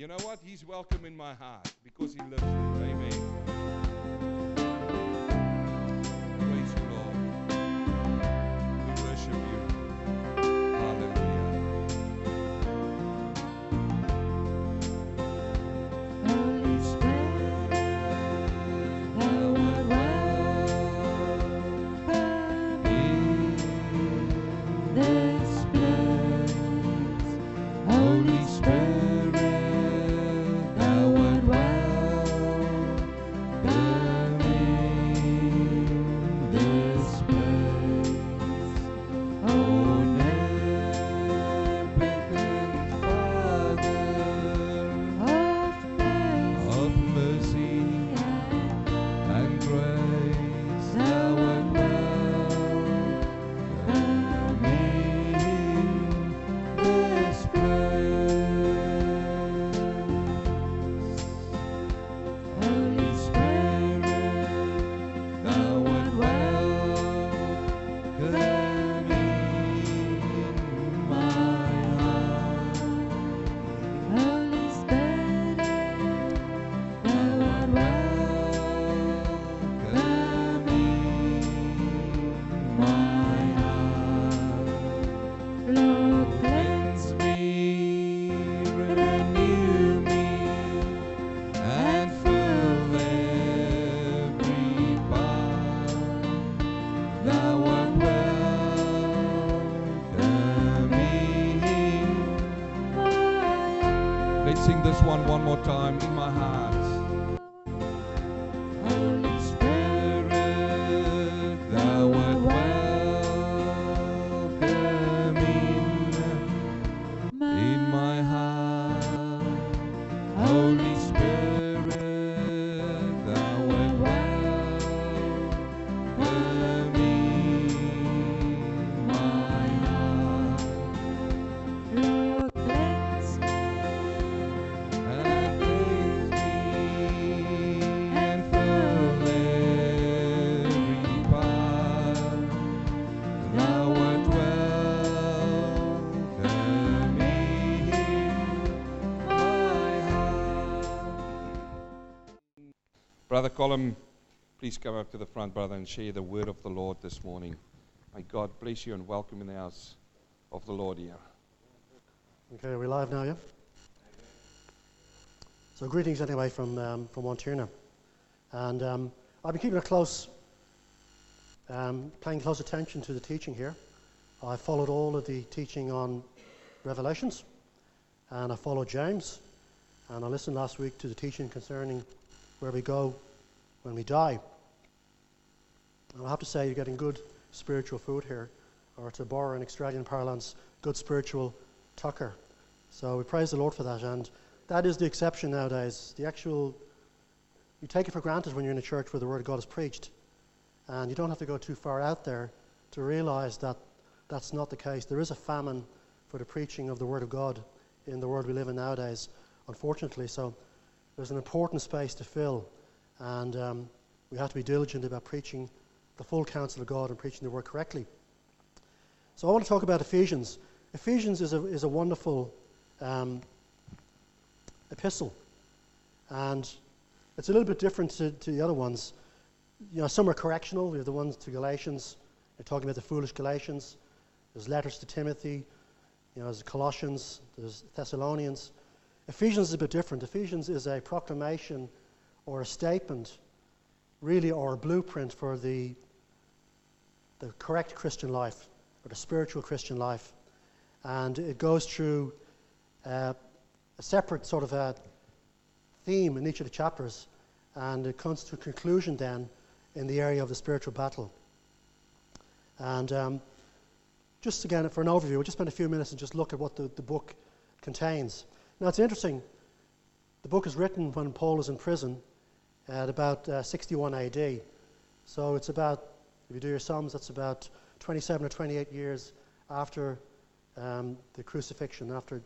You know what? He's welcome in my heart because he lives. Amen. Brother Colum, please come up to the front, brother, and share the word of the Lord this morning. May God bless you and welcome in the house of the Lord here. Okay, are we live now, yeah? So greetings anyway from um, from Montana, and um, I've been keeping a close, um, paying close attention to the teaching here. I followed all of the teaching on Revelations, and I followed James, and I listened last week to the teaching concerning where we go when we die. And I have to say, you're getting good spiritual food here, or to borrow an Australian parlance, good spiritual tucker. So we praise the Lord for that. And that is the exception nowadays. The actual, you take it for granted when you're in a church where the Word of God is preached. And you don't have to go too far out there to realize that that's not the case. There is a famine for the preaching of the Word of God in the world we live in nowadays, unfortunately. So there's an important space to fill. And um, we have to be diligent about preaching the full counsel of God and preaching the Word correctly. So I want to talk about Ephesians. Ephesians is a, is a wonderful um, epistle. And it's a little bit different to, to the other ones. You know, some are correctional. We have the ones to Galatians. They're talking about the foolish Galatians. There's letters to Timothy. You know, there's Colossians. There's Thessalonians. Ephesians is a bit different. Ephesians is a proclamation or a statement, really, or a blueprint for the, the correct Christian life or the spiritual Christian life. And it goes through uh, a separate sort of a theme in each of the chapters, and it comes to a conclusion then in the area of the spiritual battle. And um, just again, for an overview, we'll just spend a few minutes and just look at what the, the book contains. Now, it's interesting. The book is written when Paul is in prison at about uh, 61 AD. So it's about, if you do your sums, that's about 27 or 28 years after um, the crucifixion, after,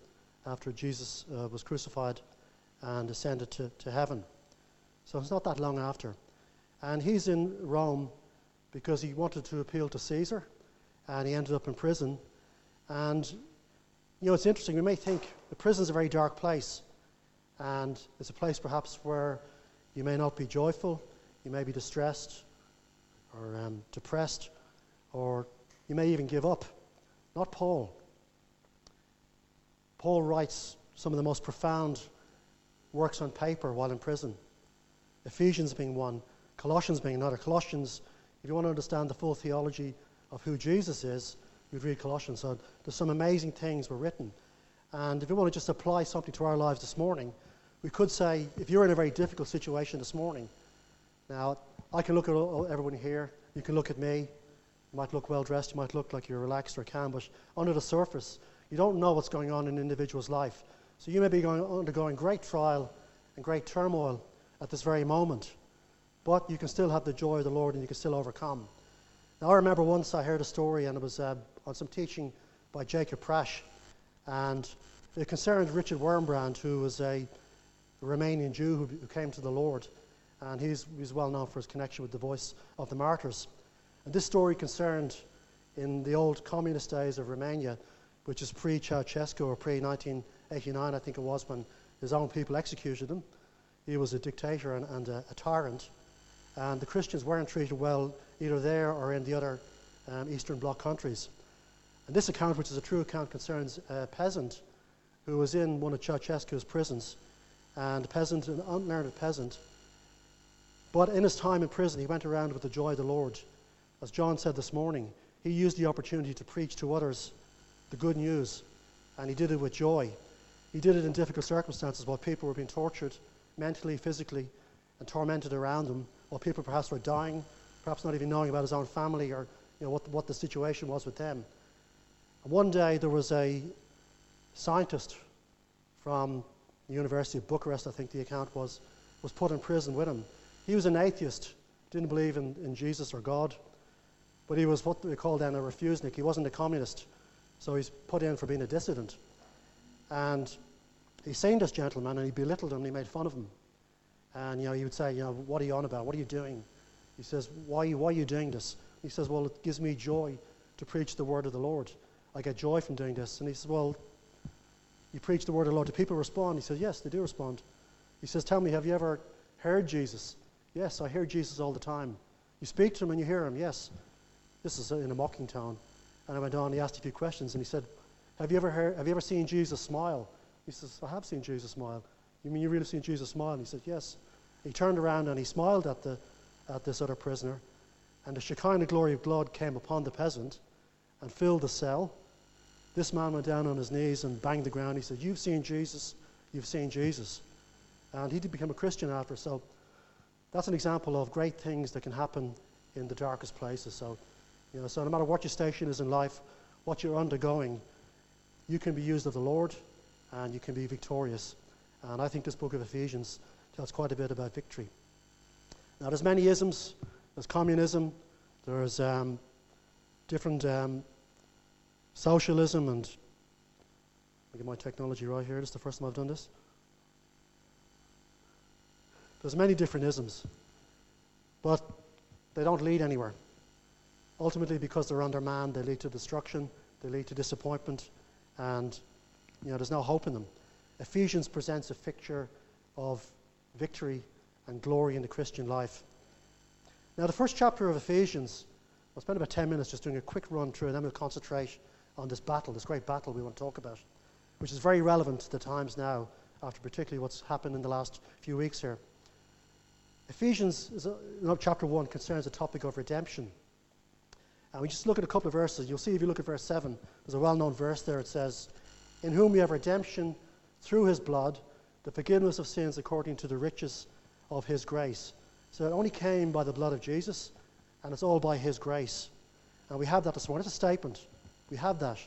after Jesus uh, was crucified and ascended to, to heaven. So it's not that long after. And he's in Rome because he wanted to appeal to Caesar, and he ended up in prison. And, you know, it's interesting. We may think the prison's a very dark place, And it's a place perhaps where you may not be joyful, you may be distressed or um, depressed, or you may even give up. Not Paul. Paul writes some of the most profound works on paper while in prison. Ephesians being one, Colossians being another. Colossians, if you want to understand the full theology of who Jesus is, you'd read Colossians. So there's some amazing things were written. And if you want to just apply something to our lives this morning, we could say, if you're in a very difficult situation this morning, now I can look at all, everyone here, you can look at me, you might look well dressed, you might look like you're relaxed or calm, but under the surface, you don't know what's going on in an individual's life. So you may be going, undergoing great trial and great turmoil at this very moment, but you can still have the joy of the Lord and you can still overcome. Now, I remember once I heard a story, and it was uh, on some teaching by Jacob Prasch, and it concerned Richard Wurmbrand, who was a Romanian Jew who, who came to the Lord, and he's, he's well known for his connection with the voice of the martyrs. And this story concerned in the old communist days of Romania, which is pre Ceausescu or pre 1989, I think it was, when his own people executed him. He was a dictator and, and a, a tyrant. And the Christians weren't treated well either there or in the other um, Eastern Bloc countries. And this account, which is a true account, concerns a peasant who was in one of Ceausescu's prisons. And a peasant, an unlearned peasant. But in his time in prison, he went around with the joy of the Lord. As John said this morning, he used the opportunity to preach to others the good news. And he did it with joy. He did it in difficult circumstances while people were being tortured mentally, physically, and tormented around him, while people perhaps were dying, perhaps not even knowing about his own family or you know, what, what the situation was with them. And one day there was a scientist from the University of Bucharest, I think the account was, was put in prison with him. He was an atheist, didn't believe in, in Jesus or God, but he was what they call then a refusenik. He wasn't a communist, so he's put in for being a dissident. And he seen this gentleman and he belittled him and he made fun of him. And you know, he would say, you know, what are you on about? What are you doing? He says, why, why are you doing this? He says, well, it gives me joy to preach the word of the Lord. I get joy from doing this. And he says, well, you preach the word of the Lord. Do people respond? He says, yes, they do respond. He says, tell me, have you ever heard Jesus? Yes, I hear Jesus all the time. You speak to him and you hear him? Yes. This is in a mocking tone. And I went on, he asked a few questions, and he said, have you ever, heard, have you ever seen Jesus smile? He says, I have seen Jesus smile. You mean you really seen Jesus smile? And he said, Yes. He turned around and he smiled at, the, at this other prisoner. And the Shekinah glory of God came upon the peasant and filled the cell. This man went down on his knees and banged the ground. He said, You've seen Jesus. You've seen Jesus. And he did become a Christian after. So that's an example of great things that can happen in the darkest places. So, you know, so no matter what your station is in life, what you're undergoing, you can be used of the Lord and you can be victorious. And I think this book of Ephesians tells quite a bit about victory. Now, there's many isms. There's communism. There's um, different um, socialism, and get my technology right here. This is the first time I've done this. There's many different isms, but they don't lead anywhere. Ultimately, because they're undermanned, they lead to destruction, they lead to disappointment, and you know, there's no hope in them. Ephesians presents a picture of victory and glory in the Christian life. Now, the first chapter of Ephesians, I'll spend about 10 minutes just doing a quick run through, and then we'll concentrate on this battle, this great battle we want to talk about, which is very relevant to the times now, after particularly what's happened in the last few weeks here. Ephesians, is a, chapter 1, concerns the topic of redemption. And we just look at a couple of verses. You'll see if you look at verse 7, there's a well known verse there. It says, In whom we have redemption through his blood, the forgiveness of sins according to the riches of his grace. So it only came by the blood of Jesus, and it's all by his grace. And we have that this morning. It's a statement. We have that.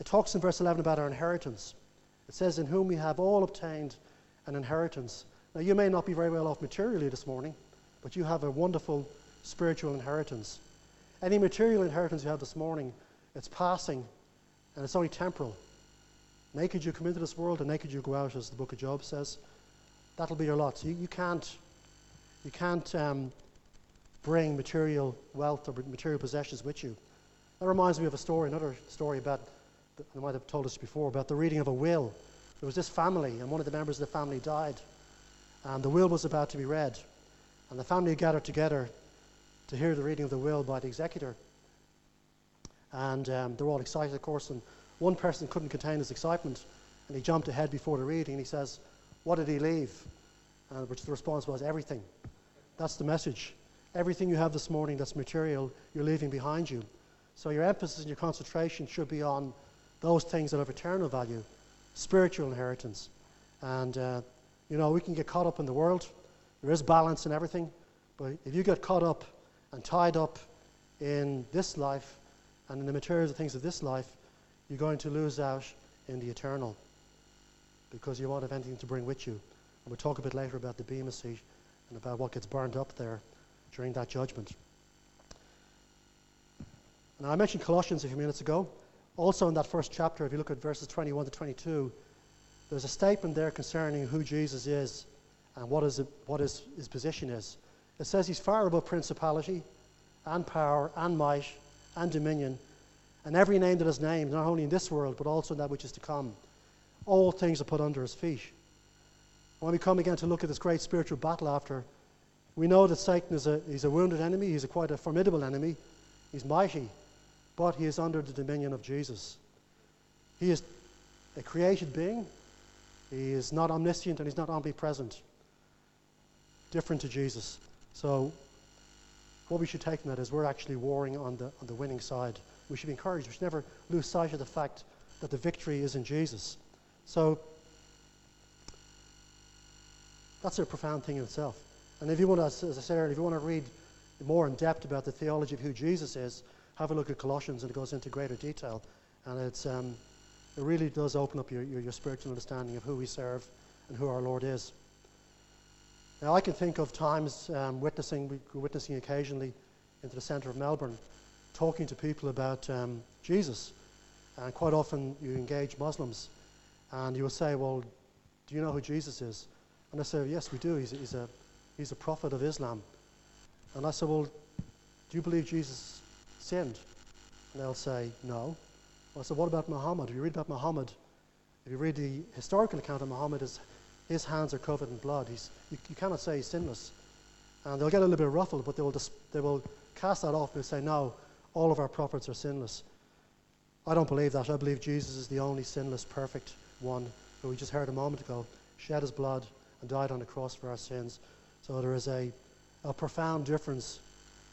It talks in verse 11 about our inheritance. It says, In whom we have all obtained an inheritance. Now, you may not be very well off materially this morning, but you have a wonderful spiritual inheritance. Any material inheritance you have this morning, it's passing and it's only temporal. Naked you come into this world and naked you go out, as the book of Job says. That'll be your lot. You, you can't, you can't um, bring material wealth or material possessions with you. That reminds me of a story, another story about, I might have told us before, about the reading of a will. there was this family, and one of the members of the family died, and the will was about to be read, and the family gathered together to hear the reading of the will by the executor. And um, they were all excited, of course, and one person couldn't contain his excitement, and he jumped ahead before the reading, and he says, What did he leave? And which the response was, Everything. That's the message. Everything you have this morning that's material, you're leaving behind you. So your emphasis and your concentration should be on those things that have eternal value, spiritual inheritance. And, uh, you know, we can get caught up in the world. There is balance in everything. But if you get caught up and tied up in this life and in the materials and things of this life, you're going to lose out in the eternal because you won't have anything to bring with you. And we'll talk a bit later about the Bema seat and about what gets burned up there during that judgment. And I mentioned Colossians a few minutes ago. Also, in that first chapter, if you look at verses 21 to 22, there's a statement there concerning who Jesus is and what, is what his, his position is. It says he's far above principality and power and might and dominion and every name that is named, not only in this world, but also in that which is to come. All things are put under his feet. When we come again to look at this great spiritual battle after, we know that Satan is a, he's a wounded enemy, he's a quite a formidable enemy, he's mighty, but he is under the dominion of Jesus. He is a created being, he is not omniscient and he's not omnipresent. Different to Jesus. So, what we should take from that is we're actually warring on the, on the winning side. We should be encouraged. We should never lose sight of the fact that the victory is in Jesus. So, that's a profound thing in itself. And if you want to, as I said earlier, if you want to read more in depth about the theology of who Jesus is, have a look at Colossians and it goes into greater detail. And it's, um, it really does open up your, your, your spiritual understanding of who we serve and who our Lord is. Now, I can think of times um, witnessing, witnessing occasionally into the centre of Melbourne, talking to people about um, Jesus. And quite often you engage Muslims, and you will say, Well, do you know who Jesus is? And they say, Yes, we do. He's a, he's a, he's a prophet of Islam. And I say, Well, do you believe Jesus sinned? And they'll say, No. I said, What about Muhammad? If you read about Muhammad, if you read the historical account of Muhammad, his, his hands are covered in blood. He's, you, you cannot say he's sinless. And they'll get a little bit ruffled, but they will, dis- they will cast that off and say, No, all of our prophets are sinless. I don't believe that. I believe Jesus is the only sinless, perfect one who we just heard a moment ago shed his blood and died on the cross for our sins. So there is a, a profound difference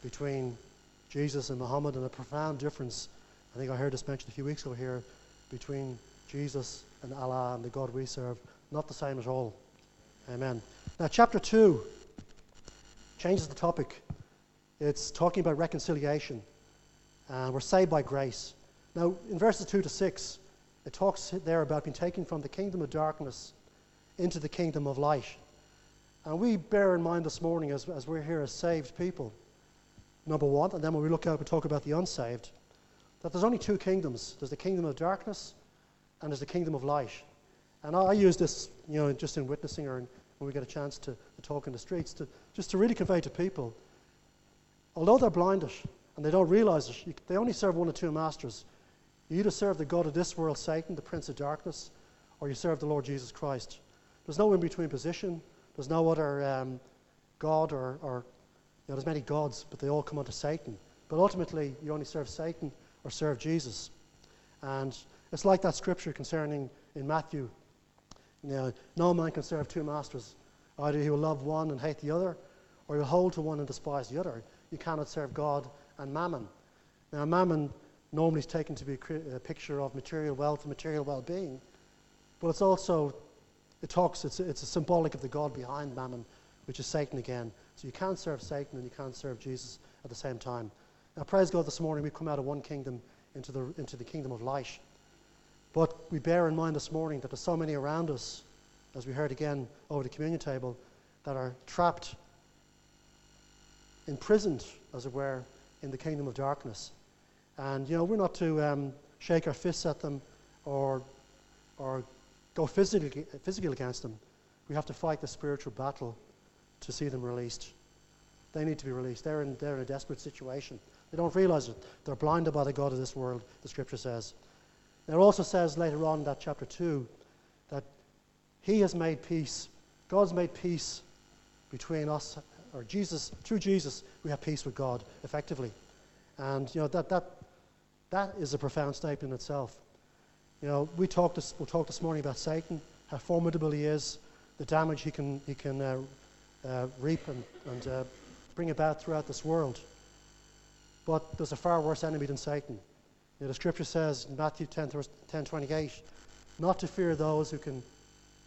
between Jesus and Muhammad, and a profound difference, I think I heard this mentioned a few weeks ago here, between Jesus and Allah and the God we serve. Not the same at all. Amen. Now, chapter 2 changes the topic. It's talking about reconciliation. We're saved by grace. Now, in verses 2 to 6, it talks there about being taken from the kingdom of darkness into the kingdom of light. And we bear in mind this morning, as, as we're here as saved people, number one, and then when we look out and talk about the unsaved, that there's only two kingdoms there's the kingdom of darkness and there's the kingdom of light. And I, I use this, you know, just in witnessing or in, when we get a chance to, to talk in the streets, to, just to really convey to people, although they're blinded and they don't realize it, you, they only serve one or two masters. You either serve the God of this world, Satan, the prince of darkness, or you serve the Lord Jesus Christ. There's no in between position. There's no other um, God or, or know, there's many gods, but they all come under Satan. But ultimately, you only serve Satan or serve Jesus. And it's like that scripture concerning in Matthew. You know, no man can serve two masters. Either he will love one and hate the other, or he will hold to one and despise the other. You cannot serve God and mammon. Now, mammon normally is taken to be a picture of material wealth and material well-being, but it's also it talks. It's it's a symbolic of the God behind mammon, which is Satan again. So you can't serve Satan and you can't serve Jesus at the same time. Now, praise God, this morning we've come out of one kingdom into the, into the kingdom of light. But we bear in mind this morning that there's so many around us, as we heard again over the communion table, that are trapped, imprisoned, as it were, in the kingdom of darkness. And, you know, we're not to um, shake our fists at them or, or go physically, physical against them. We have to fight the spiritual battle to see them released. They need to be released. They're in, they're in a desperate situation. They don't realize it. They're blinded by the God of this world, the scripture says. It also says later on in that chapter 2 that He has made peace. God's made peace between us, or Jesus, through Jesus, we have peace with God effectively. And, you know, that, that, that is a profound statement in itself. You know, we talked this, we'll talk this morning about Satan, how formidable he is, the damage he can, he can uh, uh, reap and, and uh, bring about throughout this world. But there's a far worse enemy than Satan. You know, the scripture says in Matthew 10, 10 28, not to fear those who can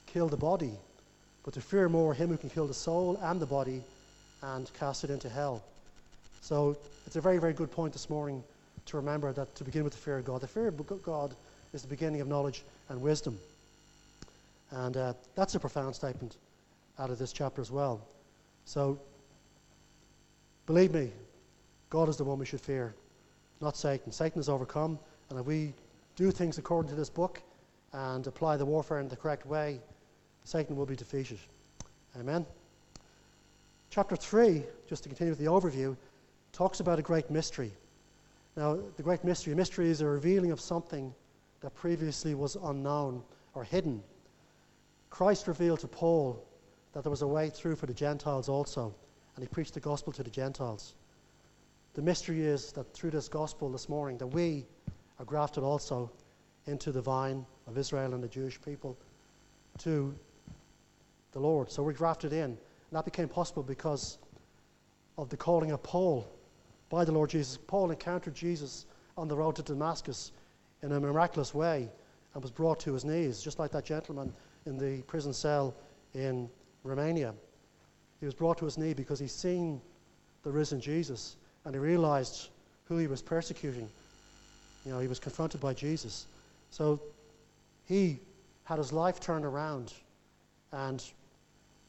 kill the body, but to fear more him who can kill the soul and the body and cast it into hell. So it's a very, very good point this morning to remember that to begin with the fear of God. The fear of God is the beginning of knowledge and wisdom. And uh, that's a profound statement out of this chapter as well. So, believe me, God is the one we should fear, not Satan. Satan is overcome, and if we do things according to this book and apply the warfare in the correct way, Satan will be defeated. Amen. Chapter 3, just to continue with the overview, talks about a great mystery. Now, the great mystery, mystery is a revealing of something that previously was unknown or hidden. Christ revealed to Paul that there was a way through for the Gentiles also, and he preached the gospel to the Gentiles. The mystery is that through this gospel this morning, that we are grafted also into the vine of Israel and the Jewish people to the Lord. So we're grafted in. And that became possible because of the calling of Paul by the Lord Jesus. Paul encountered Jesus on the road to Damascus in a miraculous way and was brought to his knees, just like that gentleman in the prison cell in Romania. He was brought to his knee because he's seen the risen Jesus and he realized who he was persecuting. You know, he was confronted by Jesus. So he had his life turned around and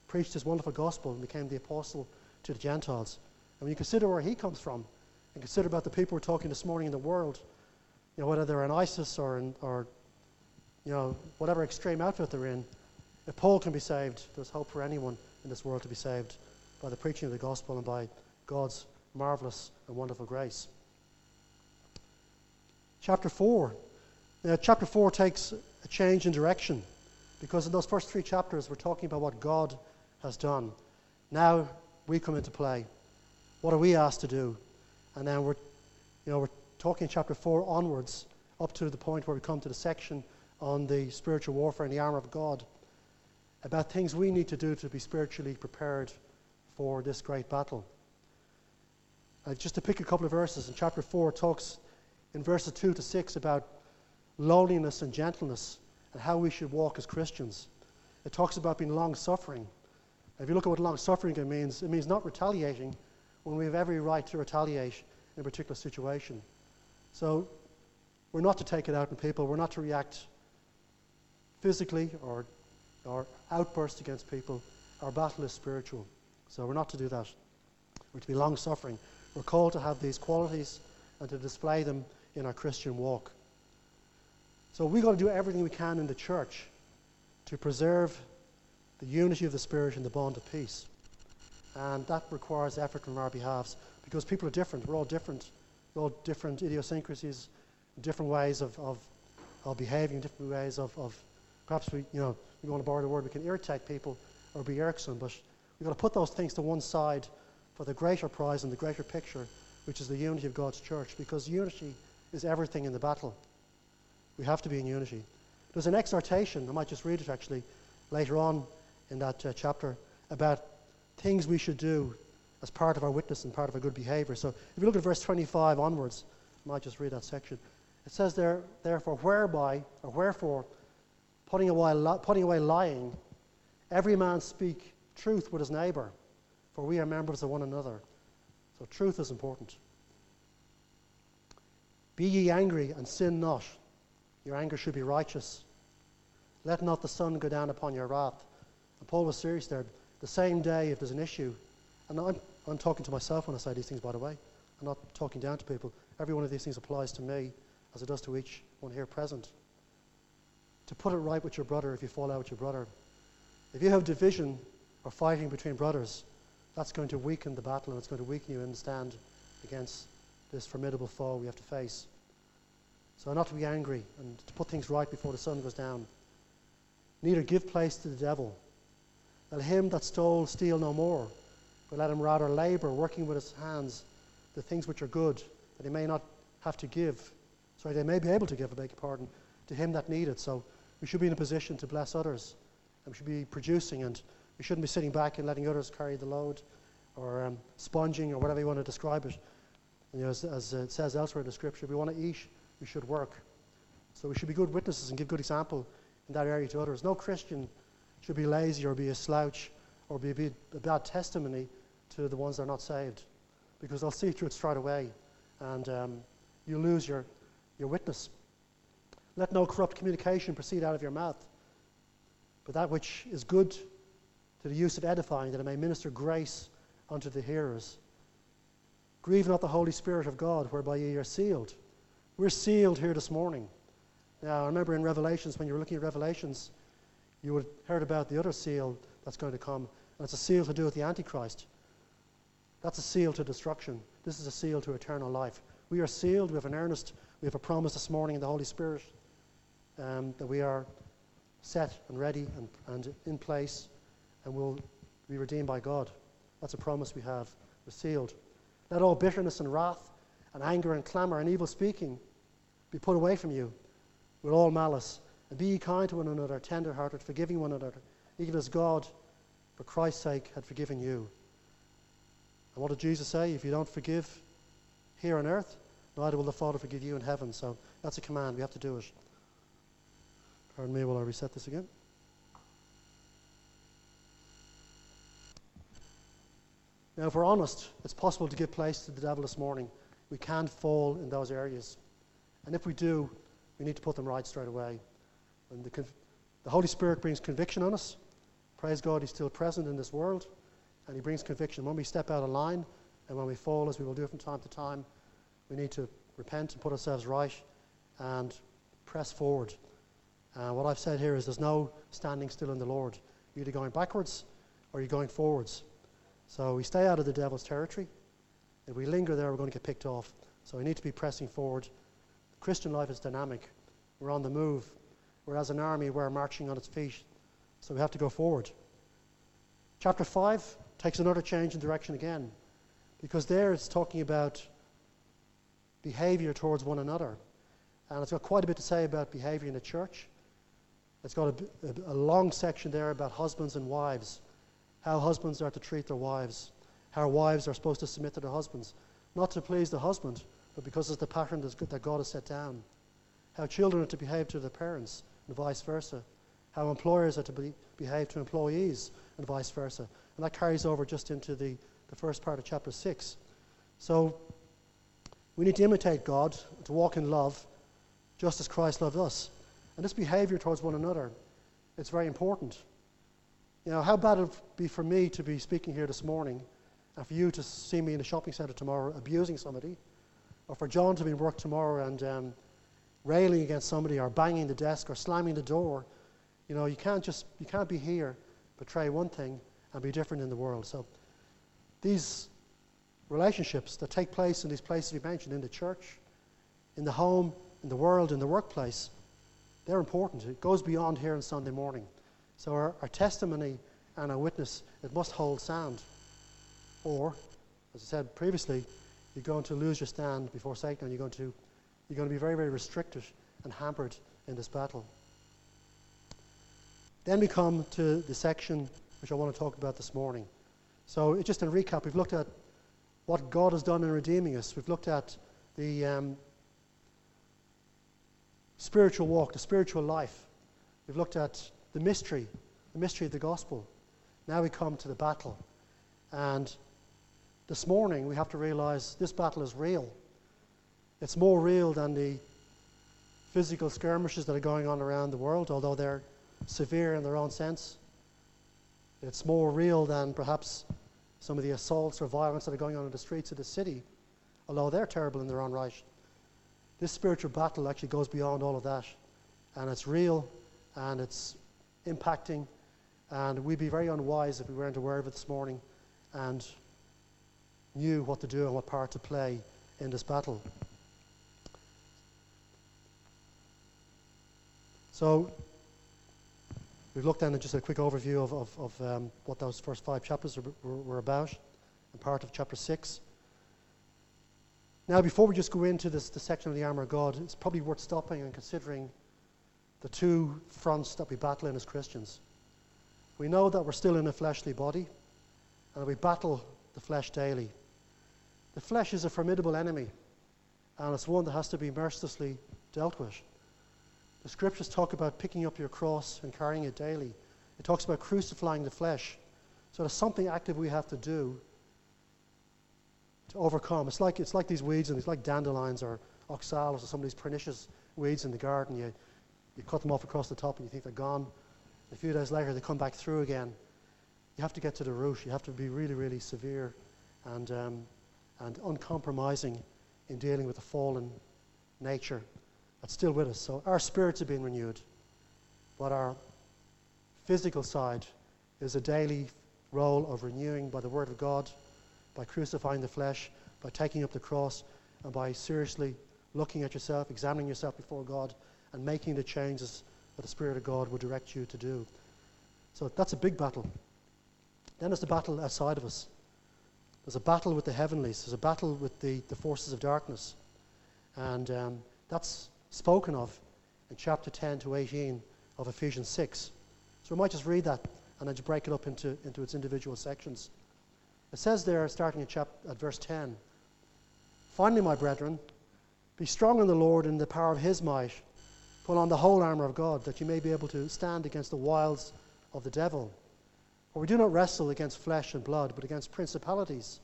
preached his wonderful gospel and became the apostle to the Gentiles. And when you consider where he comes from and consider about the people we're talking this morning in the world, you know, whether they're in ISIS or, in, or you know, whatever extreme outfit they're in, if Paul can be saved, there's hope for anyone in this world to be saved by the preaching of the gospel and by God's marvelous and wonderful grace. Chapter 4. Now, chapter 4 takes a change in direction because in those first three chapters we're talking about what God has done. Now we come into play. What are we asked to do? And then we're, you know, we're talking chapter 4 onwards up to the point where we come to the section on the spiritual warfare and the armor of God about things we need to do to be spiritually prepared for this great battle. Uh, just to pick a couple of verses, in chapter 4 it talks in verses 2 to 6 about lowliness and gentleness and how we should walk as Christians. It talks about being long suffering. If you look at what long suffering means, it means not retaliating when we have every right to retaliate in a particular situation. So we're not to take it out on people, we're not to react physically or, or outburst against people. Our battle is spiritual. So we're not to do that. We're to be long suffering. We're called to have these qualities and to display them in our Christian walk. So we've got to do everything we can in the church to preserve the unity of the Spirit and the bond of peace. And that requires effort from our behalves because people are different. We're all different. We're all different idiosyncrasies, different ways of, of, of behaving, different ways of, of perhaps we, you know, we want to borrow the word, we can irritate people or be irksome, but we've got to put those things to one side for the greater prize and the greater picture, which is the unity of God's church, because unity is everything in the battle. We have to be in unity. There's an exhortation, I might just read it actually, later on in that uh, chapter, about things we should do as part of our witness and part of our good behavior. So if you look at verse 25 onwards, I might just read that section. It says there, therefore, whereby, or wherefore, putting away, putting away lying, every man speak truth with his neighbour, for we are members of one another. So truth is important. Be ye angry and sin not. Your anger should be righteous. Let not the sun go down upon your wrath. And Paul was serious there. The same day, if there's an issue, and I'm, I'm talking to myself when I say these things, by the way. I'm not talking down to people. Every one of these things applies to me as it does to each one here present. To put it right with your brother if you fall out with your brother. If you have division or fighting between brothers, that's going to weaken the battle and it's going to weaken you in the stand against this formidable foe we have to face. So, not to be angry and to put things right before the sun goes down. neither give place to the devil. Let him that stole steal no more, but let him rather labor, working with his hands the things which are good, that he may not have to give. Sorry, they may be able to give, I beg your pardon, to him that needeth. So we should be in a position to bless others, we should be producing, and we shouldn't be sitting back and letting others carry the load, or um, sponging, or whatever you want to describe it. You know, as, as it says elsewhere in the scripture, if we want to eat, we should work. So we should be good witnesses and give good example in that area to others. No Christian should be lazy or be a slouch or be, be a bad testimony to the ones that are not saved because they'll see through it straight away and um, you lose your, your witness. Let no corrupt communication proceed out of your mouth, but that which is good to the use of edifying, that it may minister grace unto the hearers. Grieve not the Holy Spirit of God, whereby ye are sealed. We're sealed here this morning. Now, I remember in Revelations, when you were looking at Revelations, you would heard about the other seal that's going to come, and it's a seal to do with the Antichrist. That's a seal to destruction. This is a seal to eternal life. We are sealed. We have an earnest, we have a promise this morning in the Holy Spirit um, that we are set and ready and, and in place and will be redeemed by God. That's a promise we have. We're sealed. Let all bitterness and wrath and anger and clamor and evil speaking be put away from you with all malice. And be ye kind to one another, tender hearted, forgiving one another, even as God, for Christ's sake, had forgiven you. And what did Jesus say? If you don't forgive here on earth, neither will the Father forgive you in heaven. So that's a command. We have to do it. Pardon me while I reset this again. Now, if we're honest, it's possible to give place to the devil this morning. We can fall in those areas. And if we do, we need to put them right straight away. And the, conv- the Holy Spirit brings conviction on us. Praise God, He's still present in this world, and He brings conviction. When we step out of line and when we fall, as we will do from time to time, we need to repent and put ourselves right and press forward. Uh, what I've said here is there's no standing still in the Lord. You're either going backwards or you're going forwards. So we stay out of the devil's territory. If we linger there, we're going to get picked off. So we need to be pressing forward. Christian life is dynamic. We're on the move. We're as an army, we're marching on its feet. So we have to go forward. Chapter 5 takes another change in direction again. Because there it's talking about behavior towards one another. And it's got quite a bit to say about behavior in the church. It's got a, a, long section there about husbands and wives, how husbands are to treat their wives, how wives are supposed to submit to their husbands, not to please the husband, but because it's the pattern that God has set down. How children are to behave to their parents, and vice versa. How employers are to be, behave to employees, and vice versa. And that carries over just into the, the first part of chapter 6. So we need to imitate God, to walk in love, just as Christ loved us. And this behavior towards one another, it's very important. You know, how bad it would be for me to be speaking here this morning and for you to see me in the shopping centre tomorrow abusing somebody, or for John to be in work tomorrow and um, railing against somebody, or banging the desk, or slamming the door. You know, you can't just you can't be here, portray one thing, and be different in the world. So these relationships that take place in these places we mentioned, in the church, in the home, in the world, in the workplace, they're important. It goes beyond here on Sunday morning. So our, our testimony and our witness, it must hold sound. Or, as I said previously, you're going to lose your stand before Satan and you're going to, you're going to be very, very restricted and hampered in this battle. Then we come to the section which I want to talk about this morning. So, just in recap, we've looked at what God has done in redeeming us. We've looked at the um, spiritual walk, the spiritual life. We've looked at the mystery, the mystery of the gospel. Now we come to the battle. And this morning we have to realize this battle is real. It's more real than the physical skirmishes that are going on around the world, although they're severe in their own sense. It's more real than perhaps some of the assaults or violence that are going on in the streets of the city, although they're terrible in their own right. This spiritual battle actually goes beyond all of that, and it's real and it's impacting, and we'd be very unwise if we weren't aware of it this morning and knew what to do and what part to play in this battle. So, We've looked at just a quick overview of, of, of um, what those first five chapters were, were, were about and part of chapter 6. Now, before we just go into this, the section of the armour of God, it's probably worth stopping and considering the two fronts that we battle in as Christians. We know that we're still in a fleshly body and we battle the flesh daily. The flesh is a formidable enemy and it's one that has to be mercilessly dealt with. The scriptures talk about picking up your cross and carrying it daily. It talks about crucifying the flesh. So there's something active we have to do to overcome. It's like, it's like these weeds, and it's like dandelions or oxalis or some of these pernicious weeds in the garden. You, you cut them off across the top and you think they're gone. A few days later, they come back through again. You have to get to the root. You have to be really, really severe and, um, and uncompromising in dealing with the fallen nature that's still with us. So our spirits are being renewed, but our physical side is a daily role of renewing by the Word of God, by crucifying the flesh, by taking up the cross, and by seriously looking at yourself, examining yourself before God, and making the changes that the Spirit of God would direct you to do. So that's a big battle. Then there's the battle outside of us. There's a battle with the heavenlies. There's a battle with the, the forces of darkness. And um, that's spoken of in chapter 10 to 18 of Ephesians 6. So we might just read that and then just break it up into, into its individual sections. It says there, starting at, at verse 10 Finally, my brethren, be strong in the Lord and in the power of his might. Put on the whole armour of God, that you may be able to stand against the wiles of the devil. For we do not wrestle against flesh and blood, but against principalities,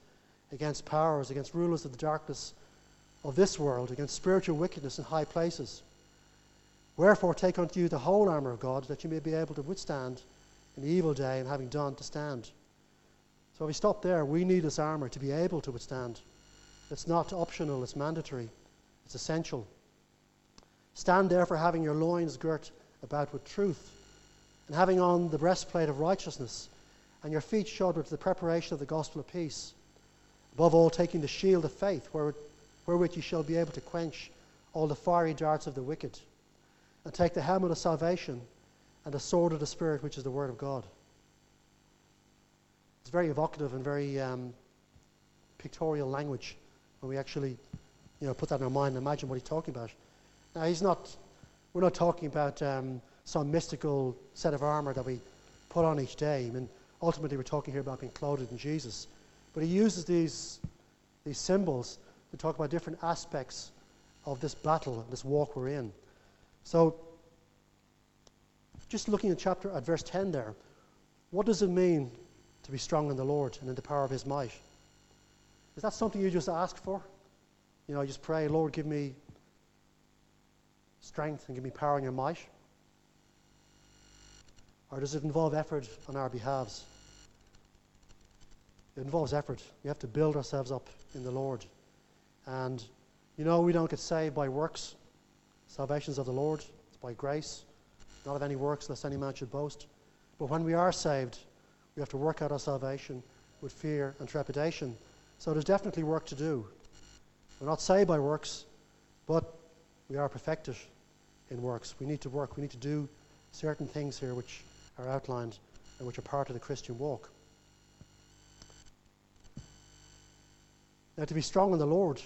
against powers, against rulers of the darkness of this world, against spiritual wickedness in high places. Wherefore, take unto you the whole armour of God, that you may be able to withstand in the evil day, and having done, to stand. So, if we stop there, we need this armour to be able to withstand. It's not optional, it's mandatory, it's essential. Stand therefore, having your loins girt about with truth, and having on the breastplate of righteousness, and your feet shod with the preparation of the gospel of peace. Above all, taking the shield of faith, where wherewith ye shall be able to quench all the fiery darts of the wicked, and take the helmet of salvation and the sword of the Spirit, which is the Word of God. It's very evocative and very um, pictorial language when we actually you know, put that in our mind and imagine what he's talking about. Now, he's not, we're not talking about um, some mystical set of armor that we put on each day. I mean, ultimately, we're talking here about being clothed in Jesus. But he uses these, these symbols to talk about different aspects of this battle, this walk we're in. So, just looking at chapter at verse 10 there, what does it mean to be strong in the Lord and in the power of his might? Is that something you just ask for? You know, just pray, Lord, give me strength and give me power in your might? Or does it involve effort on our behalves? It involves effort. We have to build ourselves up in the Lord. And you know, we don't get saved by works. Salvation is of the Lord, it's by grace, not of any works, lest any man should boast. But when we are saved, we have to work out our salvation with fear and trepidation. So there's definitely work to do. We're not saved by works, but we are perfected in works. We need to work. We need to do certain things here which are outlined and which are part of the Christian walk. Now, to be strong in the Lord,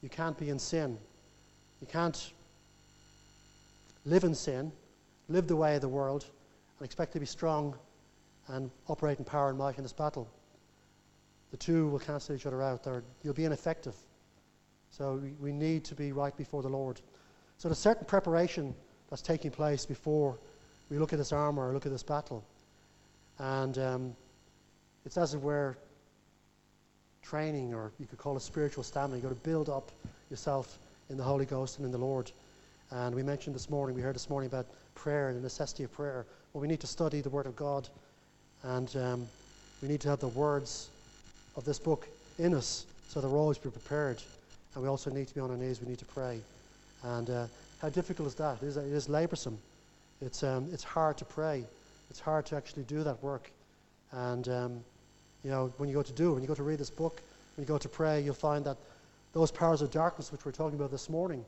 you can't be in sin. You can't live in sin, live the way of the world, and expect to be strong and operate in power and might in this battle. The two will cancel each other out. They're, you'll be ineffective. So we, we need to be right before the Lord. So there's certain preparation that's taking place before we look at this armor or look at this battle. And um, it's as if we're training, or you could call it spiritual stamina. You've got to build up yourself in the Holy Ghost and in the Lord. And we mentioned this morning, we heard this morning about prayer and the necessity of prayer. Well, we need to study the Word of God, and um, we need to have the words of this book in us so that we're always prepared. And we also need to be on our knees, we need to pray. And uh, how difficult is that? It is, it is laborsome. It's, um, it's hard to pray. It's hard to actually do that work. And, um, you know, when you go to do when you go to read this book, when you go to pray, you'll find that those powers of darkness, which we're talking about this morning,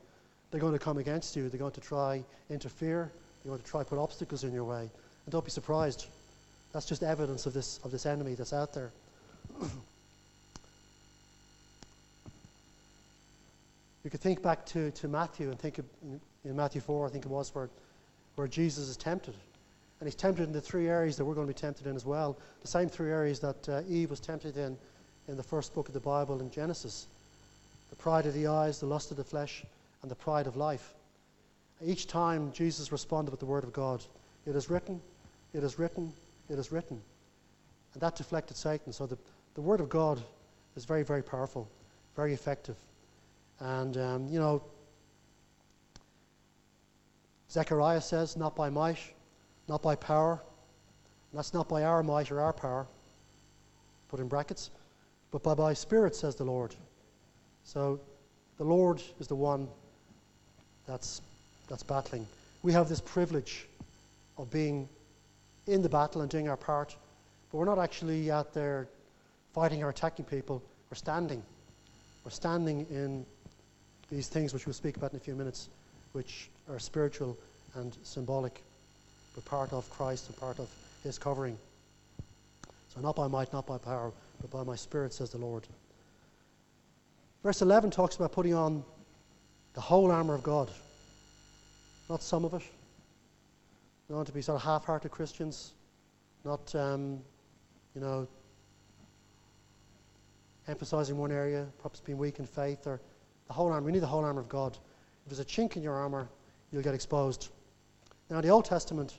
they're going to come against you. They're going to try interfere They're going to try put obstacles in your way. And don't be surprised. That's just evidence of this, of this enemy that's out there. you could think back to, to Matthew and think of, in Matthew 4, I think it was, where, where Jesus is tempted. And he's tempted in the three areas that we're going to be tempted in as well. The same three areas that uh, Eve was tempted in in the first book of the Bible in Genesis the pride of the eyes, the lust of the flesh, and the pride of life. Each time Jesus responded with the word of God It is written, it is written, it is written. And that deflected Satan. So the, the word of God is very, very powerful, very effective. And, um, you know, Zechariah says, not by might, not by power. And that's not by our might or our power, put in brackets, but by my spirit, says the Lord. So the Lord is the one that's, that's battling. We have this privilege of being in the battle and doing our part, but we're not actually out there fighting or attacking people. We're standing. We're standing in these things which we'll speak about in a few minutes, which are spiritual and symbolic, but part of Christ and part of His covering. So, not by might, not by power, but by my Spirit, says the Lord. Verse 11 talks about putting on the whole armour of God, not some of it. We want to be sort of half hearted Christians, not, um, you know, emphasizing one area, perhaps being weak in faith, or the whole armour. We need the whole armour of God. If there's a chink in your armour, you'll get exposed. Now, in the Old Testament,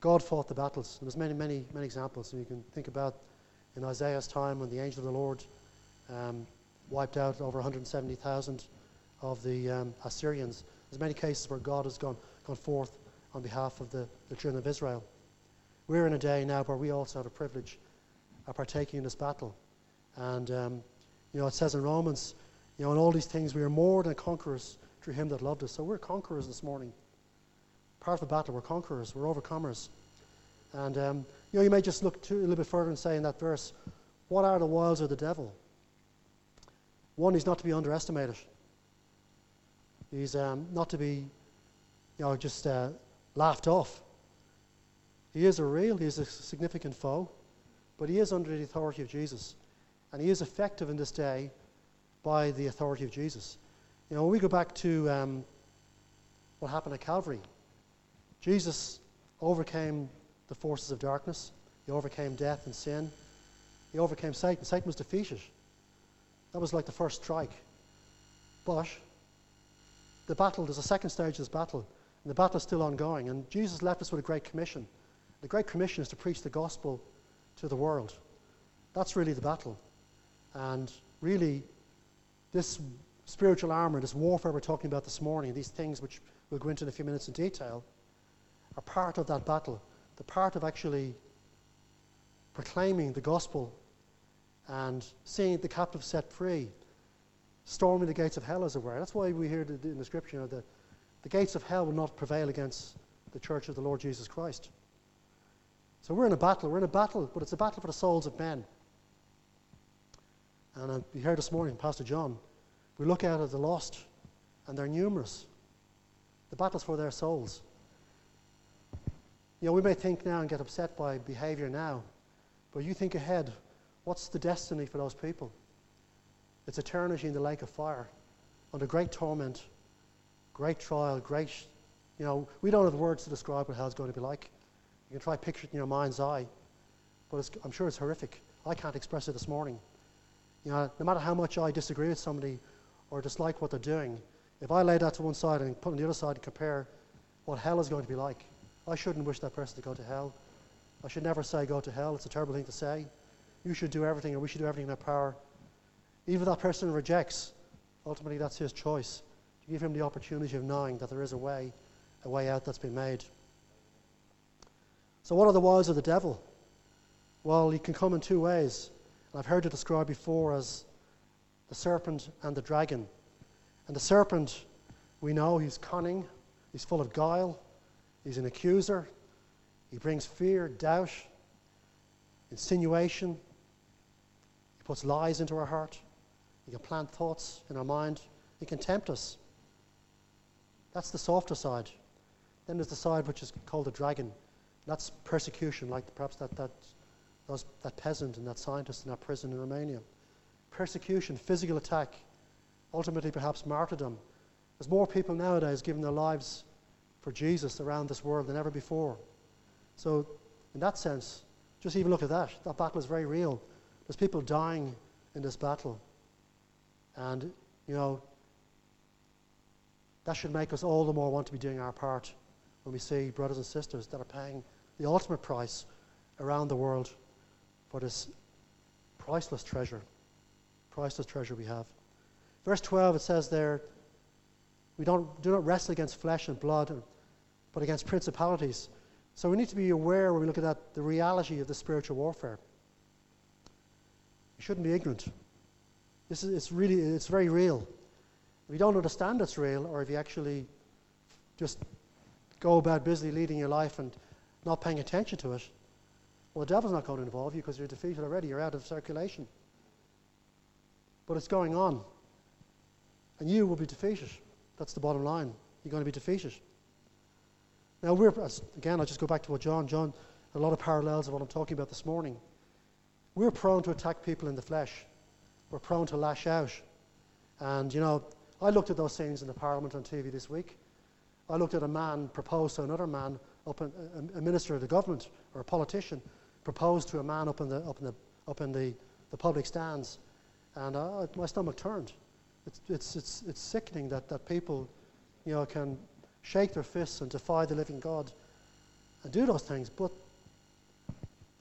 God fought the battles. There's many, many, many examples. And you can think about in Isaiah's time when the angel of the Lord um, wiped out over 170,000 of the um, Assyrians. There's many cases where God has gone, gone forth on behalf of the, the children of Israel. We're in a day now where we also have a privilege of partaking in this battle. And, um, you know, it says in Romans, you know, in all these things we are more than conquerors through him that loved us. So we're conquerors this morning. Part of the battle, we're conquerors, we're overcomers. And, um, you know, you may just look to, a little bit further and say in that verse, what are the wiles of the devil? One, he's not to be underestimated. He's um, not to be, you know, just uh, laughed off. He is a real, he is a significant foe, but he is under the authority of Jesus. And he is effective in this day by the authority of Jesus. You know, when we go back to um, what happened at Calvary, Jesus overcame the forces of darkness, he overcame death and sin, he overcame Satan. Satan was defeated. That was like the first strike. But the battle, there's a second stage of this battle, and the battle is still ongoing. And Jesus left us with a great commission. The great commission is to preach the gospel to the world. That's really the battle. And really, this spiritual armor, this warfare we're talking about this morning, these things which we'll go into in a few minutes in detail, are part of that battle. The part of actually proclaiming the gospel and seeing the captive set free, storming the gates of hell, as it were. That's why we hear in the scripture you know, that the gates of hell will not prevail against the church of the Lord Jesus Christ. So we're in a battle. We're in a battle, but it's a battle for the souls of men. And uh, we heard this morning, Pastor John, we look out at the lost, and they're numerous. The battle's for their souls. You know, we may think now and get upset by behavior now, but you think ahead What's the destiny for those people? It's eternity in the lake of fire, under great torment, great trial, great, you know, we don't have the words to describe what hell's going to be like. You can try picture it in your mind's eye, but I'm sure it's horrific. I can't express it this morning. You know, no matter how much I disagree with somebody or dislike what they're doing, if I lay that to one side and put on the other side and compare what hell is going to be like, I shouldn't wish that person to go to hell. I should never say go to hell. It's a terrible thing to say you should do everything or we should do everything in our power. Even if that person rejects, ultimately that's his choice. Give him the opportunity of knowing that there is a way, a way out that's been made. So, what are the wiles of the devil? Well, he can come in two ways. I've heard it described before as the serpent and the dragon. And the serpent, we know he's cunning, he's full of guile, he's an accuser, he brings fear, doubt, insinuation, he puts lies into our heart. He can plant thoughts in our mind. He can tempt us. That's the softer side. Then there's the side which is called the dragon. That's persecution, like perhaps that, that, those, that peasant and that scientist in that prison in Romania. Persecution, physical attack, ultimately perhaps martyrdom. There's more people nowadays giving their lives for Jesus around this world than ever before. So, in that sense, just even look at that. That battle is very real. There's people dying in this battle. And, you know, that should make us all the more want to be doing our part when we see brothers and sisters that are paying the ultimate price around the world for this priceless treasure. Priceless treasure we have. Verse 12, it says there, we don't, do not wrestle against flesh and blood, but against principalities. So we need to be aware when we look at that, the reality of the spiritual warfare. You shouldn't be ignorant. This is, it's really, it's very real. If you don't understand it's real, or if you actually just go about busily leading your life and not paying attention to it, well, the devil's not going to involve you because you're defeated already. You're out of circulation. But it's going on. And you will be defeated. That's the bottom line. You're going to be defeated. Now, we're, again, I'll just go back to what John, John, a lot of parallels of what I'm talking about this morning. We're prone to attack people in the flesh. We're prone to lash out. And, you know, I looked at those scenes in the Parliament on TV this week. I looked at a man propose to another man, up in, a, a, minister of the government or a politician, proposed to a man up in the, up in the, up in the, the public stands. And uh, my stomach turned. It's, it's, it's, it's sickening that, that people, you know, can shake their fists and defy the living God and do those things, but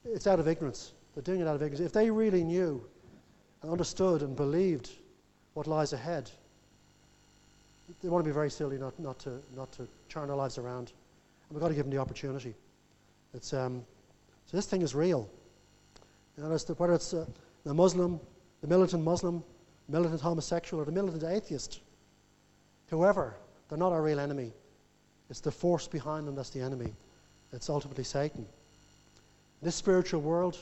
it's out of ignorance. They're doing it out of ignorance. If they really knew and understood and believed what lies ahead, they want to be very silly not, not, to, not to turn their lives around. And we've got to give them the opportunity. It's, um, so this thing is real. You know, the, whether it's uh, the Muslim, the militant Muslim, militant homosexual, or the militant atheist, whoever, they're not our real enemy. It's the force behind them that's the enemy. It's ultimately Satan. This spiritual world,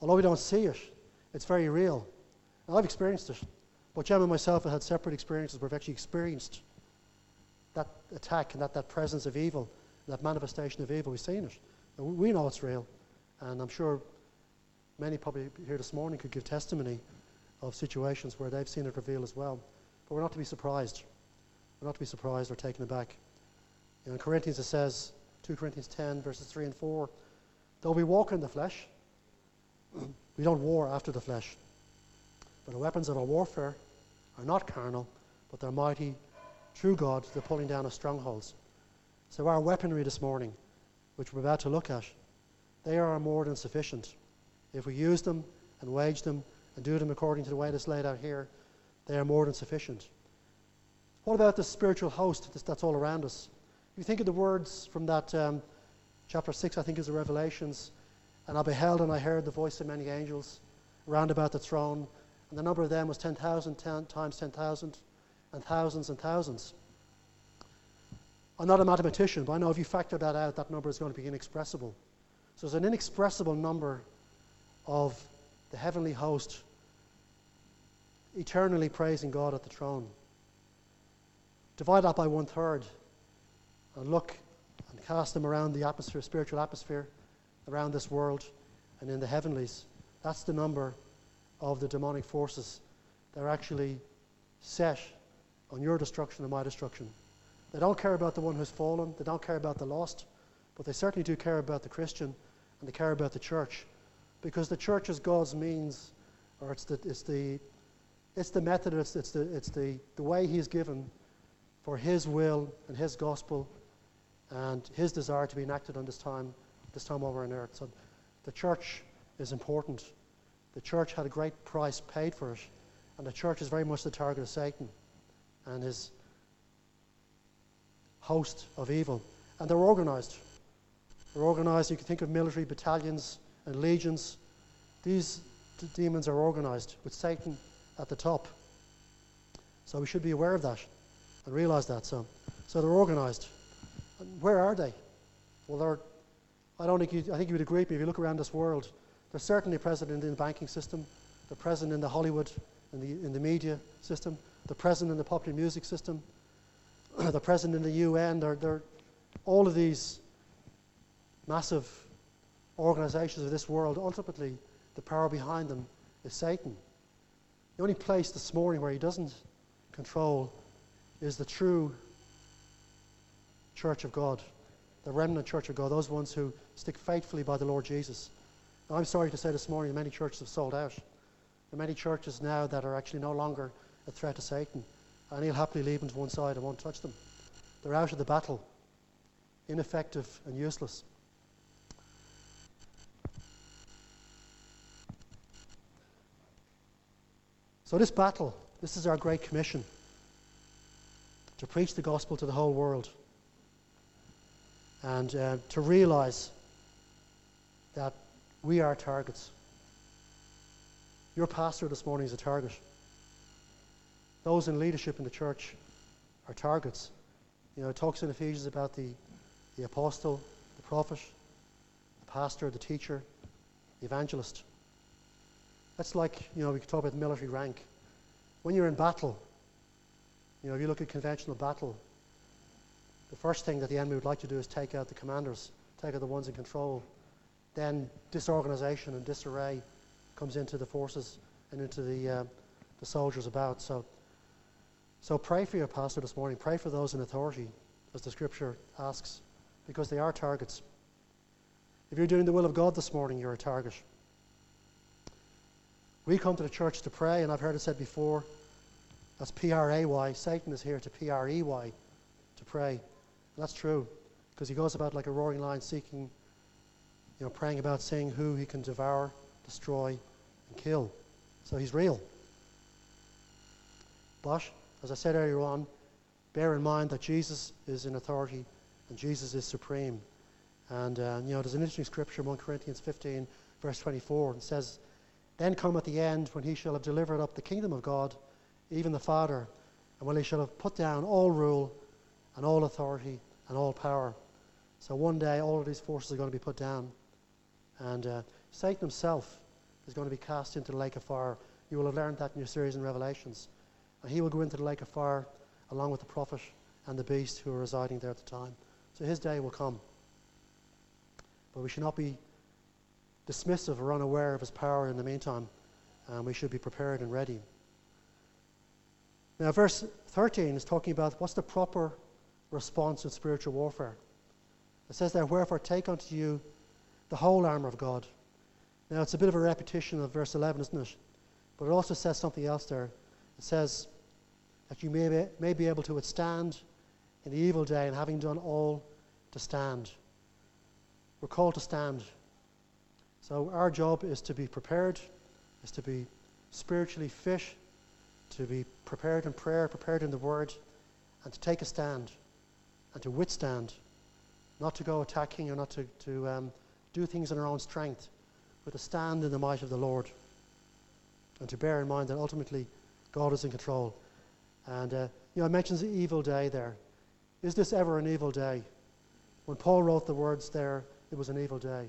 although we don't see it, it's very real. I've experienced it. But Jem and myself have had separate experiences where we've actually experienced that attack and that, that presence of evil, that manifestation of evil. We've seen it. And we know it's real. And I'm sure many probably here this morning could give testimony of situations where they've seen it revealed as well. But we're not to be surprised. We're not to be surprised or taken aback. You know, in Corinthians it says, 2 Corinthians 10, verses 3 and 4, though we walk in the flesh, we don't war after the flesh. But the weapons of our warfare are not carnal, but they're mighty through God to the pulling down of strongholds. So our weaponry this morning, which we're about to look at, they are more than sufficient. If we use them and wage them and do them according to the way that's laid out here, they are more than sufficient. What about the spiritual host that's all around us? You think of the words from that um, chapter 6, I think is the Revelations, and I beheld and I heard the voice of many angels round about the throne, and the number of them was 10,000 10, times 10,000, and thousands and thousands. I'm not a mathematician, but I know if you factor that out, that number is going to be inexpressible. So there's an inexpressible number of the heavenly host eternally praising God at the throne. Divide that by one third and look and cast them around the atmosphere, spiritual atmosphere, around this world and in the heavenlies. That's the number of the demonic forces that are actually set on your destruction and my destruction. They don't care about the one who's fallen, they don't care about the lost, but they certainly do care about the Christian and they care about the church. Because the church is God's means, or it's the, it's the, it's the method, it's, it's, the, it's the, the way He's given for His will and His gospel and His desire to be enacted on this time, this time over on earth. So the church is important. The church had a great price paid for it, and the church is very much the target of Satan and his host of evil. And they're organized. They're organized. You can think of military battalions and legions. These d- demons are organized with Satan at the top. So we should be aware of that and realize that. So, so they're organized. And where are they? Well, they're, I don't think you, I think you would agree with me if you look around this world. They're certainly present in the banking system. They're present in the Hollywood, in the, in the media system. They're present in the popular music system. they're present in the UN. They're, they're, all of these massive organizations of this world, ultimately, the power behind them is Satan. The only place this morning where he doesn't control is the true church of God, the remnant church of God, those ones who stick faithfully by the Lord Jesus. I'm sorry to say this morning, many churches have sold out. There are many churches now that are actually no longer a threat to Satan, and he'll happily leave them to one side and won't touch them. They're out of the battle, ineffective and useless. So, this battle, this is our great commission to preach the gospel to the whole world and uh, to realize that we are targets. Your pastor this morning is a target. Those in leadership in the church are targets. You know, it talks in Ephesians about the, the apostle, the prophet, the pastor, the teacher, the evangelist. That's like, you know, we could talk about military rank. When you're in battle, you know, if you look at conventional battle, the first thing that the enemy would like to do is take out the commanders, take out the ones in control. Then disorganization and disarray comes into the forces and into the, uh, the soldiers about. So, so pray for your pastor this morning. Pray for those in authority, as the scripture asks, because they are targets. If you're doing the will of God this morning, you're a target. We come to the church to pray, and I've heard it said before that's P R A Y. Satan is here to P R E Y, to pray. And that's true, because he goes about like a roaring lion seeking, you know, praying about seeing who he can devour, destroy, and kill. So he's real. But, as I said earlier on, bear in mind that Jesus is in authority and Jesus is supreme. And, uh, you know, there's an interesting scripture, in 1 Corinthians 15, verse 24, and says, Then come at the end when he shall have delivered up the kingdom of God, even the Father, and when he shall have put down all rule and all authority and all power. So one day all of these forces are going to be put down. And uh, Satan himself is going to be cast into the lake of fire. You will have learned that in your series in Revelations. And he will go into the lake of fire along with the prophet and the beast who are residing there at the time. So his day will come. But we should not be dismissive or unaware of his power in the meantime. And we should be prepared and ready. Now, verse 13 is talking about what's the proper response in spiritual warfare. It says there, Wherefore take unto you the whole armour of God. Now, it's a bit of a repetition of verse 11, isn't it? But it also says something else there. It says that you may be, may be able to withstand in the evil day, and having done all, to stand. We're called to stand. So, our job is to be prepared, is to be spiritually fit, to be prepared in prayer, prepared in the word, and to take a stand and to withstand, not to go attacking or not to, to um, do things in our own strength, but to stand in the might of the Lord and to bear in mind that ultimately God is in control. And, uh, you know, I mentioned the evil day there. Is this ever an evil day? When Paul wrote the words there, it was an evil day.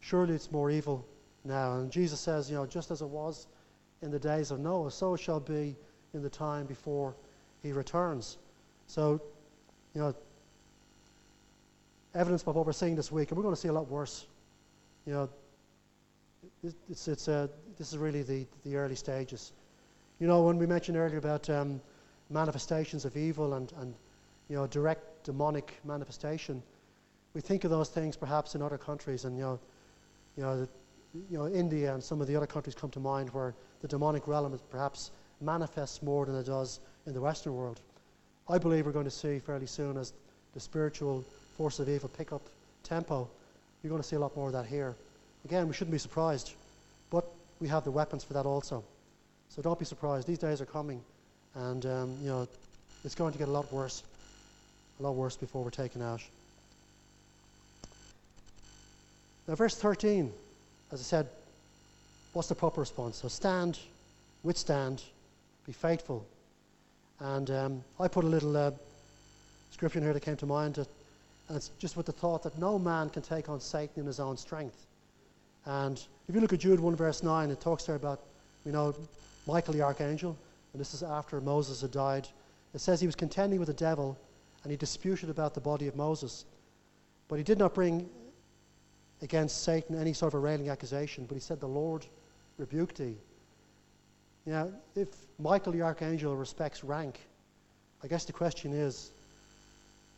Surely it's more evil now. And Jesus says, you know, just as it was in the days of Noah, so it shall be in the time before he returns. So, you know, evidence of what we're seeing this week, and we're going to see a lot worse. You know, it's, it's, uh, this is really the, the early stages. You know, when we mentioned earlier about um, manifestations of evil and, and, you know, direct demonic manifestation, we think of those things perhaps in other countries, and, you know, you know, the, you know, India and some of the other countries come to mind where the demonic realm is perhaps manifests more than it does in the Western world. I believe we're going to see fairly soon as the spiritual force of evil pick up tempo, you're going to see a lot more of that here. Again, we shouldn't be surprised, but we have the weapons for that also. So don't be surprised. These days are coming, and um, you know it's going to get a lot worse, a lot worse before we're taken out. Now, verse 13, as I said, what's the proper response? So stand, withstand, be faithful. And um, I put a little uh, scripture in here that came to mind, that, and it's just with the thought that no man can take on Satan in his own strength. And if you look at Jude 1, verse 9, it talks there about, you know, Michael the archangel, and this is after Moses had died. It says he was contending with the devil, and he disputed about the body of Moses. But he did not bring against Satan any sort of a railing accusation, but he said, The Lord rebuked thee. Now, if Michael the archangel respects rank, I guess the question is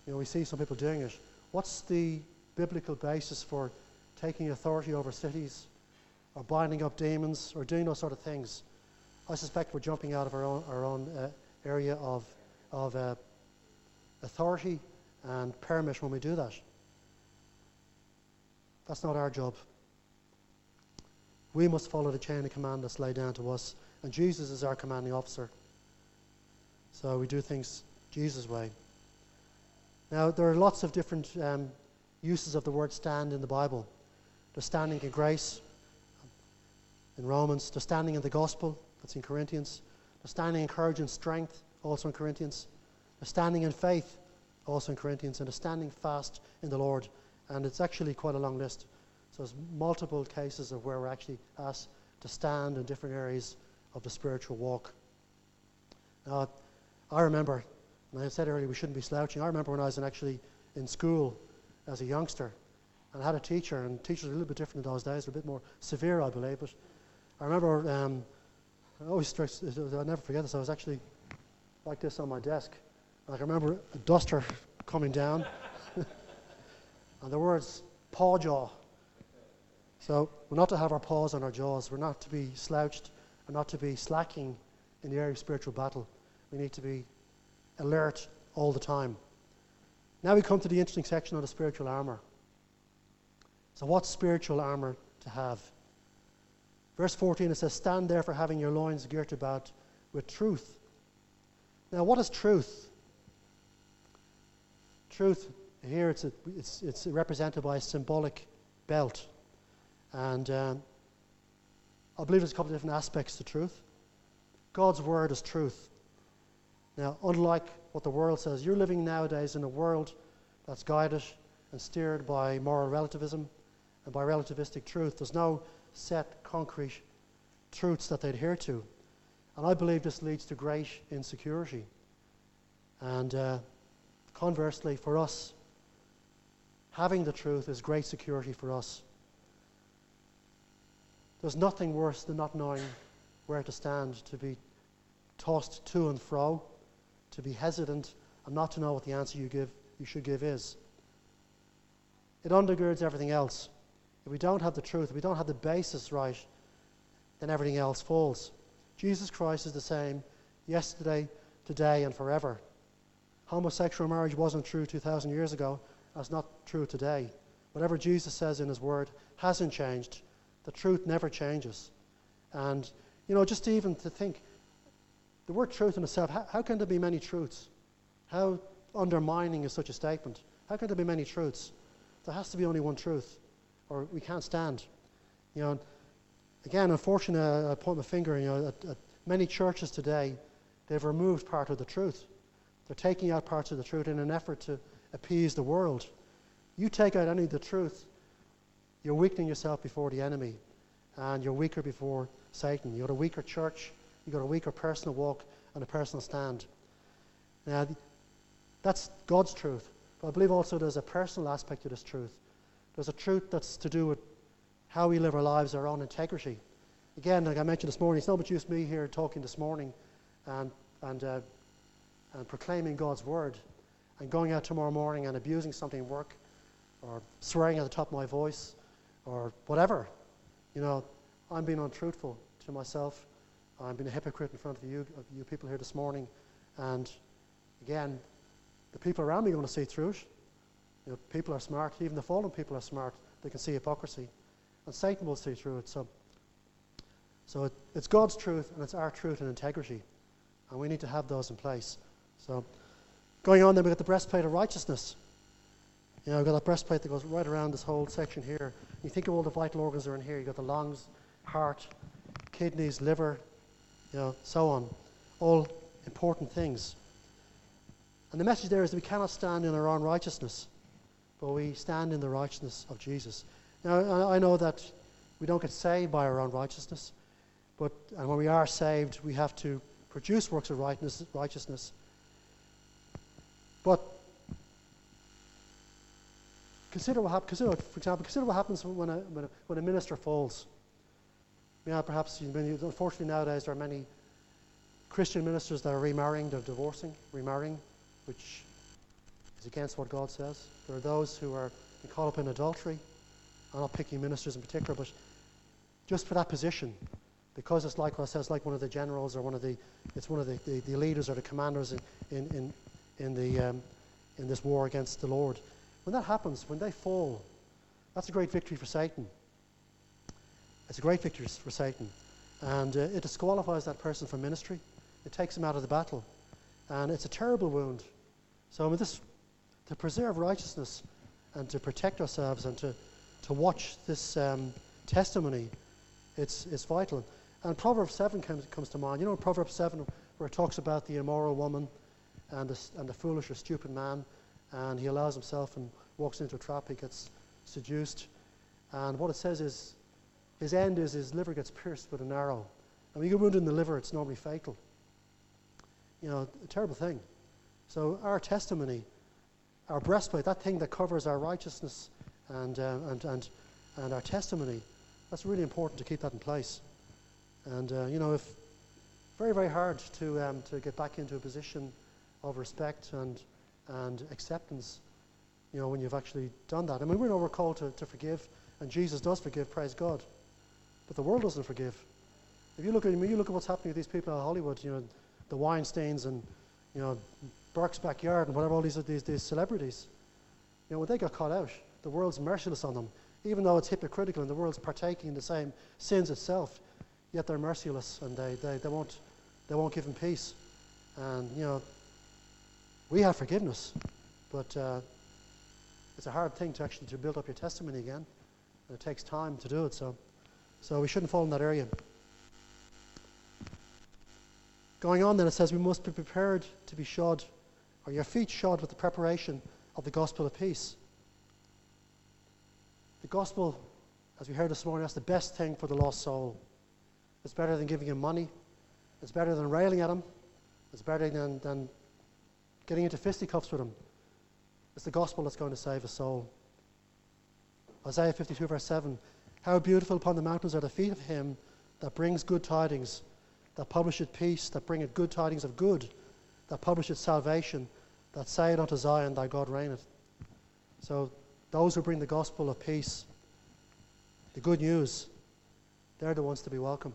you know, we see some people doing it. What's the biblical basis for taking authority over cities or binding up demons or doing those sort of things? I suspect we're jumping out of our own, our own uh, area of, of uh, authority and permit when we do that. That's not our job. We must follow the chain of command that's laid down to us, and Jesus is our commanding officer. So we do things Jesus' way. Now, there are lots of different um, uses of the word stand in the Bible. There's standing in grace in Romans, there's standing in the gospel, that's in Corinthians, there's standing in courage and strength, also in Corinthians, there's standing in faith, also in Corinthians, and there's standing fast in the Lord. And it's actually quite a long list. So there's multiple cases of where we're actually asked to stand in different areas of the spiritual walk. Now, I remember, and I said earlier we shouldn't be slouching. I remember when I was actually in school as a youngster, and I had a teacher, and teachers were a little bit different in those days, a bit more severe, I believe. But I remember, um, I always stress, I'll never forget this. I was actually like this on my desk. And I can remember a duster coming down, and the words paw jaw. So we're not to have our paws on our jaws. We're not to be slouched. We're not to be slacking in the area of spiritual battle. We need to be alert all the time. Now we come to the interesting section of the spiritual armor. So, what spiritual armor to have? Verse 14 it says, Stand therefore, having your loins girt about with truth. Now, what is truth? Truth, here it's, a, it's, it's represented by a symbolic belt. And um, I believe there's a couple of different aspects to truth. God's word is truth. Now, unlike what the world says, you're living nowadays in a world that's guided and steered by moral relativism and by relativistic truth. There's no set, concrete truths that they adhere to. And I believe this leads to great insecurity. And uh, conversely, for us, having the truth is great security for us. There's nothing worse than not knowing where to stand, to be tossed to and fro, to be hesitant, and not to know what the answer you give you should give is. It undergirds everything else. If we don't have the truth, if we don't have the basis right, then everything else falls. Jesus Christ is the same yesterday, today, and forever. Homosexual marriage wasn't true 2,000 years ago, that's not true today. Whatever Jesus says in His Word hasn't changed. The truth never changes. And, you know, just even to think, the word truth in itself, how, how can there be many truths? How undermining is such a statement? How can there be many truths? There has to be only one truth, or we can't stand. You know, again, unfortunately, I point my finger, you know, at, at many churches today, they've removed part of the truth. They're taking out parts of the truth in an effort to appease the world. You take out any of the truth, you're weakening yourself before the enemy, and you're weaker before Satan. You're a weaker church, you've got a weaker personal walk and a personal stand. Now, that's God's truth. But I believe also there's a personal aspect to this truth. There's a truth that's to do with how we live our lives, our own integrity. Again, like I mentioned this morning, it's not use me here talking this morning and, and, uh, and proclaiming God's word and going out tomorrow morning and abusing something at work or swearing at the top of my voice or whatever. You know, I'm being untruthful to myself. I'm being a hypocrite in front of you, of you people here this morning. And again, the people around me are going to see through it. You know, people are smart. Even the fallen people are smart. They can see hypocrisy. And Satan will see through it. So, so it, it's God's truth and it's our truth and integrity. And we need to have those in place. So, going on then, we've got the breastplate of righteousness. You know, we've got that breastplate that goes right around this whole section here. You think of all the vital organs that are in here. You've got the lungs, heart, kidneys, liver, you know, so on. All important things. And the message there is that we cannot stand in our own righteousness, but we stand in the righteousness of Jesus. Now, I know that we don't get saved by our own righteousness, but and when we are saved, we have to produce works of righteousness. But consider what happens. Consider, for example, consider what happens when a, when a, when a minister falls. Yeah, perhaps you, unfortunately nowadays there are many Christian ministers that are remarrying, they're divorcing, remarrying, which is against what God says. There are those who are caught up in adultery. I'm not picking ministers in particular, but just for that position, because it's like what it says, like one of the generals or one of the, it's one of the, the, the leaders or the commanders in, in, in, in, the, um, in this war against the Lord. When that happens, when they fall, that's a great victory for Satan. It's a great victory for Satan. And uh, it disqualifies that person from ministry. It takes him out of the battle. And it's a terrible wound. So, I mean, this, to preserve righteousness and to protect ourselves and to, to watch this um, testimony, it's, it's vital. And Proverbs 7 comes, comes to mind. You know, Proverbs 7, where it talks about the immoral woman and the, and the foolish or stupid man, and he allows himself and walks into a trap, he gets seduced. And what it says is, his end is his liver gets pierced with an arrow. And when you get wounded in the liver, it's normally fatal. You know, a terrible thing. So our testimony, our breastplate, that thing that covers our righteousness and, uh, and, and, and our testimony, that's really important to keep that in place. And, uh, you know, if very, very hard to, um, to get back into a position of respect and, and acceptance, you know, when you've actually done that. I mean, we know we're called to, to forgive, and Jesus does forgive, praise God. But the world doesn't forgive. If you look at, you look at what's happening with these people in Hollywood, you know, the Weinsteins and, you know, Burke's Backyard and whatever, all these, these, these celebrities, you know, when they got caught out, the world's merciless on them. Even though it's hypocritical and the world's partaking in the same sins itself, yet they're merciless and they, they, they, won't, they won't give them peace. And, you know, we have forgiveness, but uh, it's a hard thing to actually to build up your testimony again. And it takes time to do it, so, so we shouldn't fall in that area. Going on then, it says we must be prepared to be shod, or your feet shod with the preparation of the gospel of peace. The gospel, as we heard this morning, that's the best thing for the lost soul. It's better than giving him money. It's better than railing at him. It's better than, than getting into fisticuffs with him. It's the gospel that's going to save a soul. Isaiah 52, verse 7 How beautiful upon the mountains are the feet of him that brings good tidings, that publisheth peace, that bringeth good tidings of good, that publisheth salvation, that saith unto Zion, Thy God reigneth. So, those who bring the gospel of peace, the good news, they're the ones to be welcome.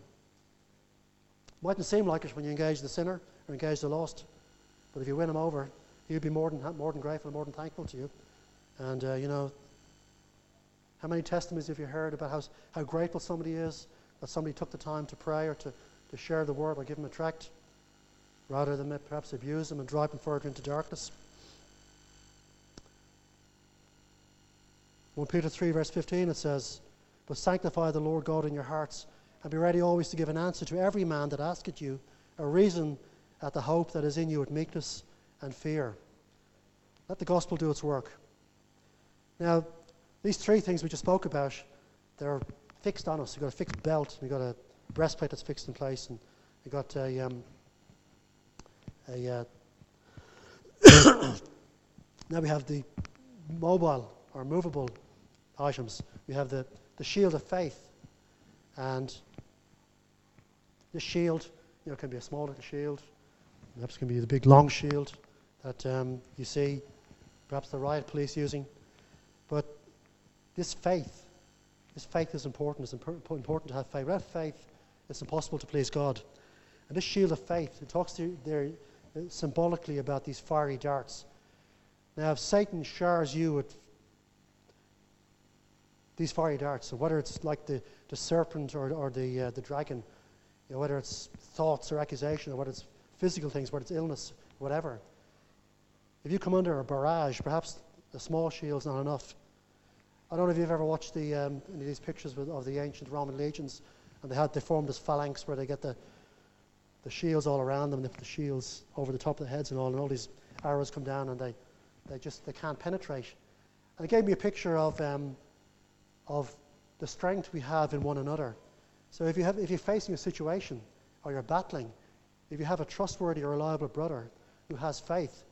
Mightn't seem like it when you engage the sinner or engage the lost, but if you win him over, he'll be more than, more than grateful, more than thankful to you. And, uh, you know, how many testimonies have you heard about how, how grateful somebody is that somebody took the time to pray or to, to share the word or give them a tract rather than perhaps abuse them and drive them further into darkness? 1 Peter 3, verse 15, it says, But sanctify the Lord God in your hearts, and be ready always to give an answer to every man that asketh you a reason at the hope that is in you with meekness and fear. Let the gospel do its work. Now, these three things we just spoke about, they're fixed on us. We've got a fixed belt, we've got a breastplate that's fixed in place, and we've got a, um, a uh, now we have the mobile or movable items. We have the, the shield of faith. And this shield, you know, can be a small little shield. Perhaps it can be the big long shield that um, you see perhaps the riot police using. But this faith, this faith is important. It's impor- important to have faith. Without faith, it's impossible to please God. And this shield of faith, it talks to there uh, symbolically about these fiery darts. Now, if Satan showers you with these fiery darts, so whether it's like the, the serpent or, or the, uh, the dragon, you know, whether it's thoughts or accusation, or whether it's physical things, whether it's illness, whatever, if you come under a barrage, perhaps a small shield's not enough. I don't know if you've ever watched the, um, any of these pictures with, of the ancient Roman legions, and they had they formed this phalanx where they get the, the shields all around them, and they put the shields over the top of the heads and all, and all these arrows come down, and they, they just they can't penetrate. And it gave me a picture of um, of the strength we have in one another. So if you have if you're facing a situation or you're battling, if you have a trustworthy or reliable brother who has faith,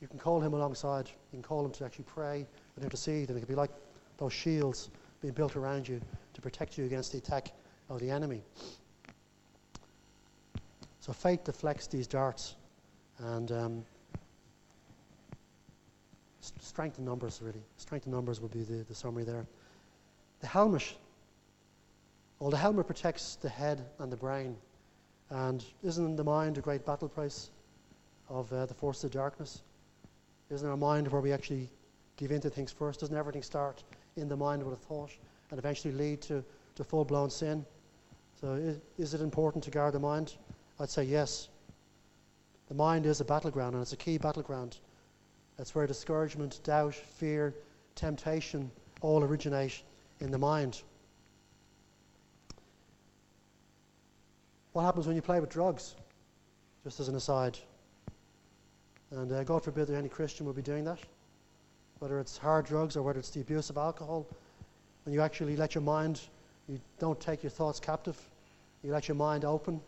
you can call him alongside. You can call him to actually pray would intercede, and it could be like those shields being built around you to protect you against the attack of the enemy. So faith deflects these darts, and um, strength in numbers, really. Strength in numbers would be the, the summary there. The helmet. Well, the helmet protects the head and the brain. And isn't the mind a great battle price of uh, the forces of darkness? Isn't our mind where we actually give in to things first? Doesn't everything start in the mind with a thought and eventually lead to, to full blown sin? So, is, is it important to guard the mind? I'd say yes. The mind is a battleground, and it's a key battleground. That's where discouragement, doubt, fear, temptation all originate in the mind. What happens when you play with drugs? Just as an aside. And uh, God forbid that any Christian would be doing that. Whether it's hard drugs or whether it's the abuse of alcohol. When you actually let your mind, you don't take your thoughts captive. You let your mind open,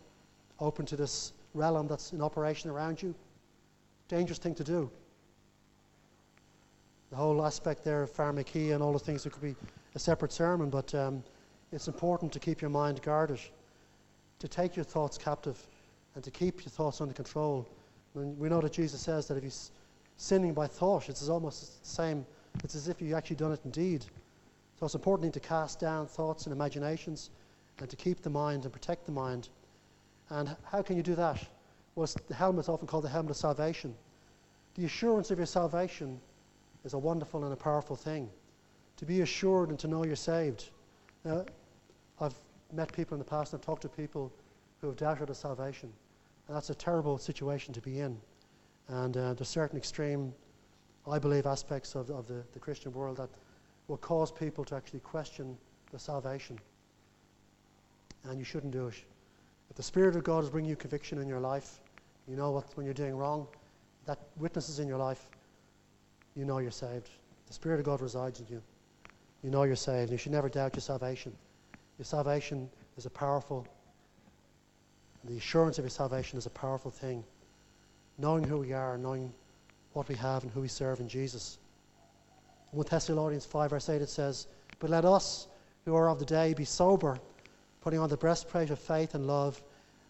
open to this realm that's in operation around you. Dangerous thing to do. The whole aspect there of pharmakeia and all the things, it could be a separate sermon, but um, it's important to keep your mind guarded, to take your thoughts captive, and to keep your thoughts under control. And we know that Jesus says that if he's sinning by thought, it's almost the same, it's as if you've actually done it indeed. So it's important to cast down thoughts and imaginations and to keep the mind and protect the mind. And how can you do that? Well, the helmet's often called the helmet of salvation. The assurance of your salvation is a wonderful and a powerful thing. To be assured and to know you're saved. Now, I've met people in the past and I've talked to people who have doubted their salvation. And that's a terrible situation to be in. And uh, there's certain extreme, I believe, aspects of, of the, the Christian world that will cause people to actually question the salvation. And you shouldn't do it. If the Spirit of God is bringing you conviction in your life, you know what, when you're doing wrong, that witnesses in your life, you know you're saved. The Spirit of God resides in you. You know you're saved. You should never doubt your salvation. Your salvation is a powerful, the assurance of your salvation is a powerful thing. Knowing who we are, knowing what we have and who we serve in Jesus. 1 Thessalonians 5, verse 8, it says, But let us who are of the day be sober, putting on the breastplate of faith and love,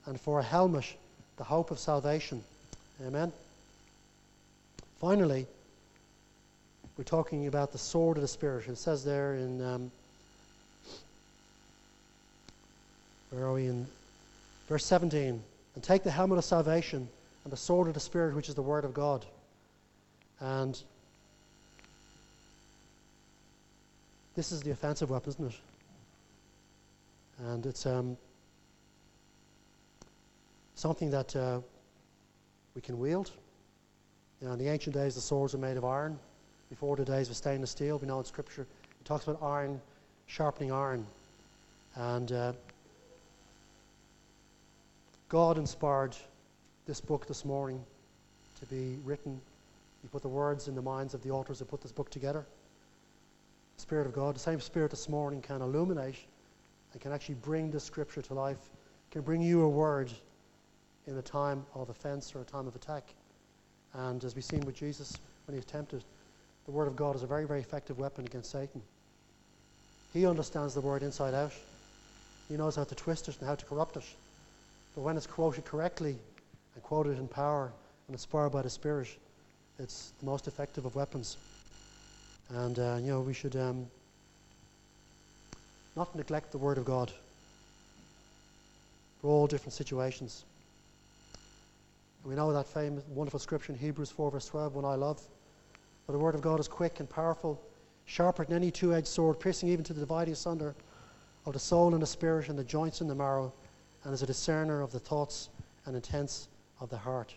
and for a helmet, the hope of salvation. Amen. Finally, we're talking about the sword of the Spirit. It says there in, um, where are we? In verse 17. And take the helmet of salvation and the sword of the Spirit, which is the Word of God. And this is the offensive weapon, isn't it? And it's um, something that uh, we can wield. You know, in the ancient days, the swords were made of iron. Before the days of stainless steel, we know in Scripture it talks about iron sharpening iron. And uh, God inspired this book this morning to be written. You put the words in the minds of the authors who put this book together. The Spirit of God, the same Spirit this morning can illuminate and can actually bring the Scripture to life, can bring you a word in a time of offense or a time of attack. And as we've seen with Jesus when he attempted, the Word of God is a very, very effective weapon against Satan. He understands the Word inside out. He knows how to twist it and how to corrupt it. But when it's quoted correctly and quoted in power and inspired by the Spirit, it's the most effective of weapons. And, uh, you know, we should um, not neglect the Word of God for all different situations. We know that famous, wonderful scripture in Hebrews 4, verse 12, one I love. For the Word of God is quick and powerful, sharper than any two edged sword, piercing even to the dividing asunder of the soul and the spirit and the joints and the marrow, and is a discerner of the thoughts and intents of the heart.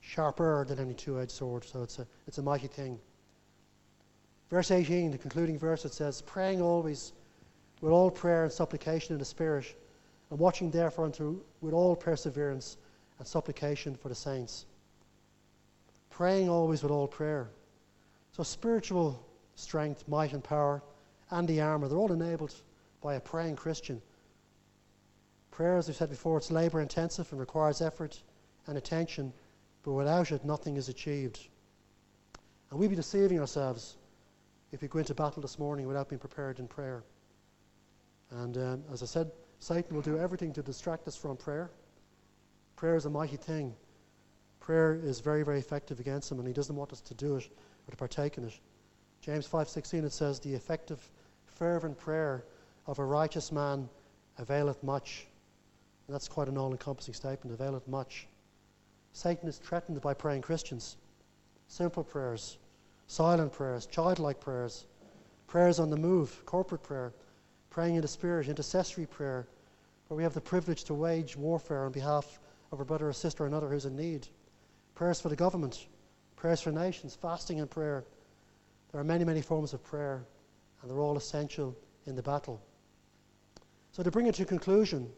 Sharper than any two edged sword, so it's a, it's a mighty thing. Verse 18, the concluding verse, it says, Praying always with all prayer and supplication in the Spirit, and watching therefore unto with all perseverance and supplication for the saints. Praying always with all prayer. So spiritual strength, might, and power, and the armor, they're all enabled by a praying Christian. Prayer, as we've said before, it's labor intensive and requires effort and attention, but without it, nothing is achieved. And we'd be deceiving ourselves if we go into battle this morning without being prepared in prayer. And um, as I said, Satan will do everything to distract us from prayer. Prayer is a mighty thing. Prayer is very, very effective against him, and he doesn't want us to do it or to partake in it. James 5:16 it says, "The effective, fervent prayer of a righteous man availeth much." And that's quite an all-encompassing statement. Availeth much. Satan is threatened by praying Christians. Simple prayers, silent prayers, childlike prayers, prayers on the move, corporate prayer, praying in the Spirit, intercessory prayer, where we have the privilege to wage warfare on behalf of a brother or sister or another who's in need. Prayers for the government, prayers for nations, fasting and prayer. There are many, many forms of prayer, and they're all essential in the battle. So, to bring it to conclusion,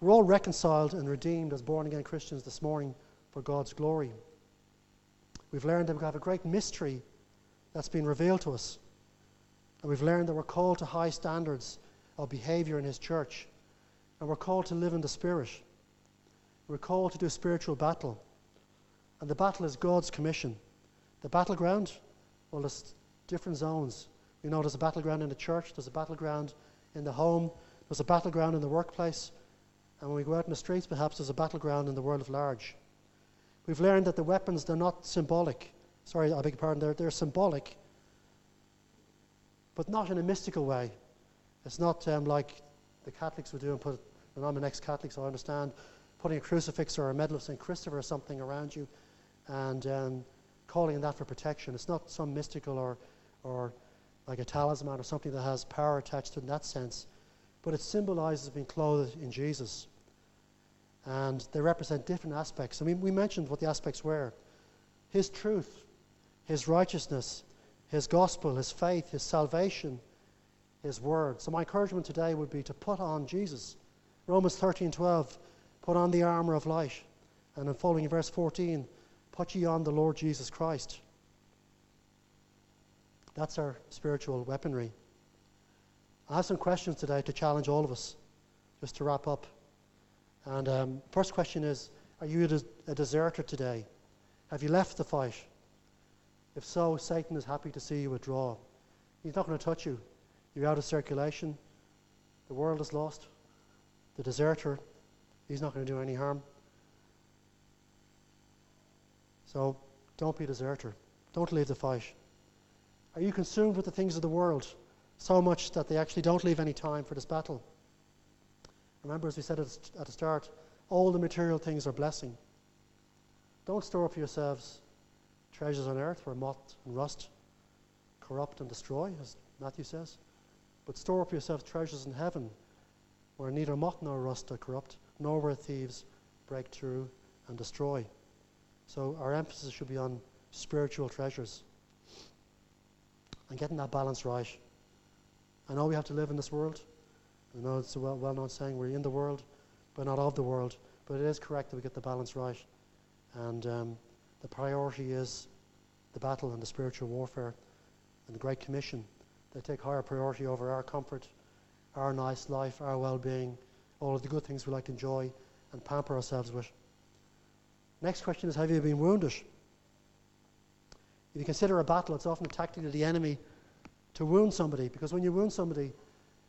we're all reconciled and redeemed as born again Christians this morning for God's glory. We've learned that we have a great mystery that's been revealed to us. And we've learned that we're called to high standards of behavior in His church. And we're called to live in the Spirit. We're called to do spiritual battle. And the battle is God's commission. The battleground, well, there's different zones. You know, there's a battleground in the church, there's a battleground in the home, there's a battleground in the workplace. And when we go out in the streets, perhaps there's a battleground in the world of large. We've learned that the weapons, they're not symbolic. Sorry, I beg your pardon, they're, they're symbolic, but not in a mystical way. It's not um, like the Catholics would do and put, and I'm an ex Catholic, so I understand, putting a crucifix or a medal of St. Christopher or something around you and um, calling that for protection. It's not some mystical or, or like a talisman or something that has power attached to it in that sense, but it symbolizes being clothed in Jesus and they represent different aspects. I mean, we mentioned what the aspects were His truth, His righteousness, His gospel, His faith, His salvation, His word. So, my encouragement today would be to put on Jesus. Romans 13 12, put on the armor of light. And then, following in verse 14, put ye on the Lord Jesus Christ. That's our spiritual weaponry. I have some questions today to challenge all of us, just to wrap up. And um, first question is Are you a, des- a deserter today? Have you left the fight? If so, Satan is happy to see you withdraw. He's not going to touch you. You're out of circulation. The world is lost. The deserter, he's not going to do any harm. So don't be a deserter. Don't leave the fight. Are you consumed with the things of the world so much that they actually don't leave any time for this battle? Remember, as we said at at the start, all the material things are blessing. Don't store up for yourselves treasures on earth where moth and rust corrupt and destroy, as Matthew says, but store up for yourselves treasures in heaven where neither moth nor rust are corrupt, nor where thieves break through and destroy. So our emphasis should be on spiritual treasures and getting that balance right. I know we have to live in this world. I know it's a well, well-known saying, we're in the world, but not of the world. But it is correct that we get the balance right. And um, the priority is the battle and the spiritual warfare and the Great Commission. They take higher priority over our comfort, our nice life, our well-being, all of the good things we like to enjoy and pamper ourselves with. Next question is, have you been wounded? If you consider a battle, it's often a tactic of the enemy to wound somebody, because when you wound somebody,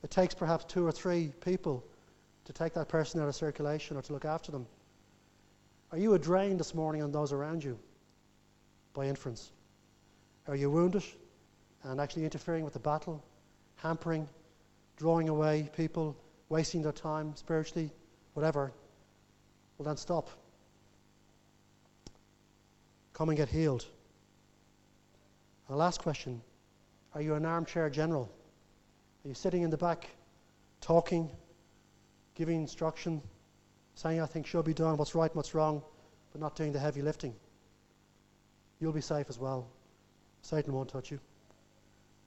it takes perhaps two or three people to take that person out of circulation or to look after them. Are you a drain this morning on those around you by inference? Are you wounded and actually interfering with the battle, hampering, drawing away people, wasting their time spiritually, whatever? Well, then stop. Come and get healed. And the last question Are you an armchair general? Are you sitting in the back, talking, giving instruction, saying, I think should be done, what's right, and what's wrong, but not doing the heavy lifting? You'll be safe as well. Satan won't touch you.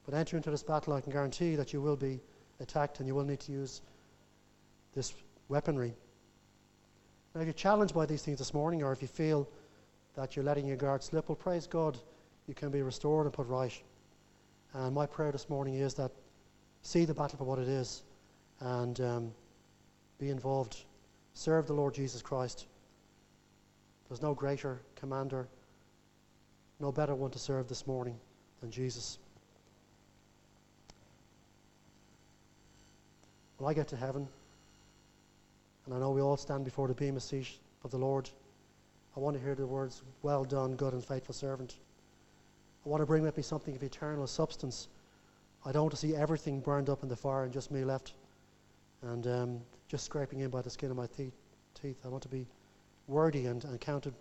But enter into this battle, I can guarantee that you will be attacked and you will need to use this weaponry. Now, if you're challenged by these things this morning, or if you feel that you're letting your guard slip, well, praise God, you can be restored and put right. And my prayer this morning is that see the battle for what it is and um, be involved. Serve the Lord Jesus Christ. There's no greater commander no better one to serve this morning than Jesus. When I get to heaven, and I know we all stand before the bema seat of the Lord, I want to hear the words, Well done, good and faithful servant. I want to bring with me something of eternal substance. I don't want to see everything burned up in the fire and just me left and um, just scraping in by the skin of my teeth. I want to be worthy and, and counted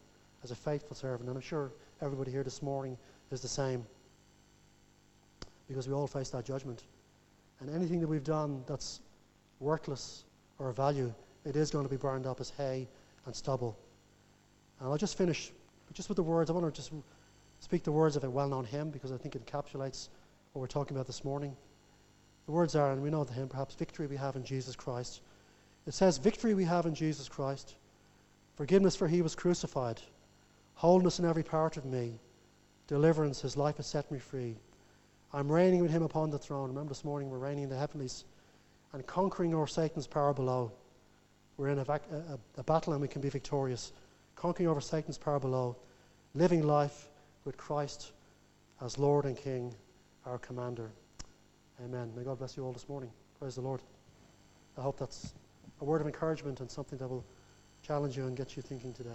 as a faithful servant. And I'm sure everybody here this morning is the same because we all face that judgment. And anything that we've done that's worthless or of value, it is going to be burned up as hay and stubble. And I'll just finish just with the words. I want to just speak the words of a well known hymn because I think it encapsulates what we're talking about this morning. The words are, and we know the hymn, perhaps, victory we have in Jesus Christ. It says, Victory we have in Jesus Christ, forgiveness for he was crucified, wholeness in every part of me, deliverance, his life has set me free. I'm reigning with him upon the throne. Remember this morning we're reigning in the heavenlies and conquering over Satan's power below. We're in a, vac- a, a battle and we can be victorious. Conquering over Satan's power below, living life with Christ as Lord and King, our commander. Amen. May God bless you all this morning. Praise the Lord. I hope that's a word of encouragement and something that will challenge you and get you thinking today.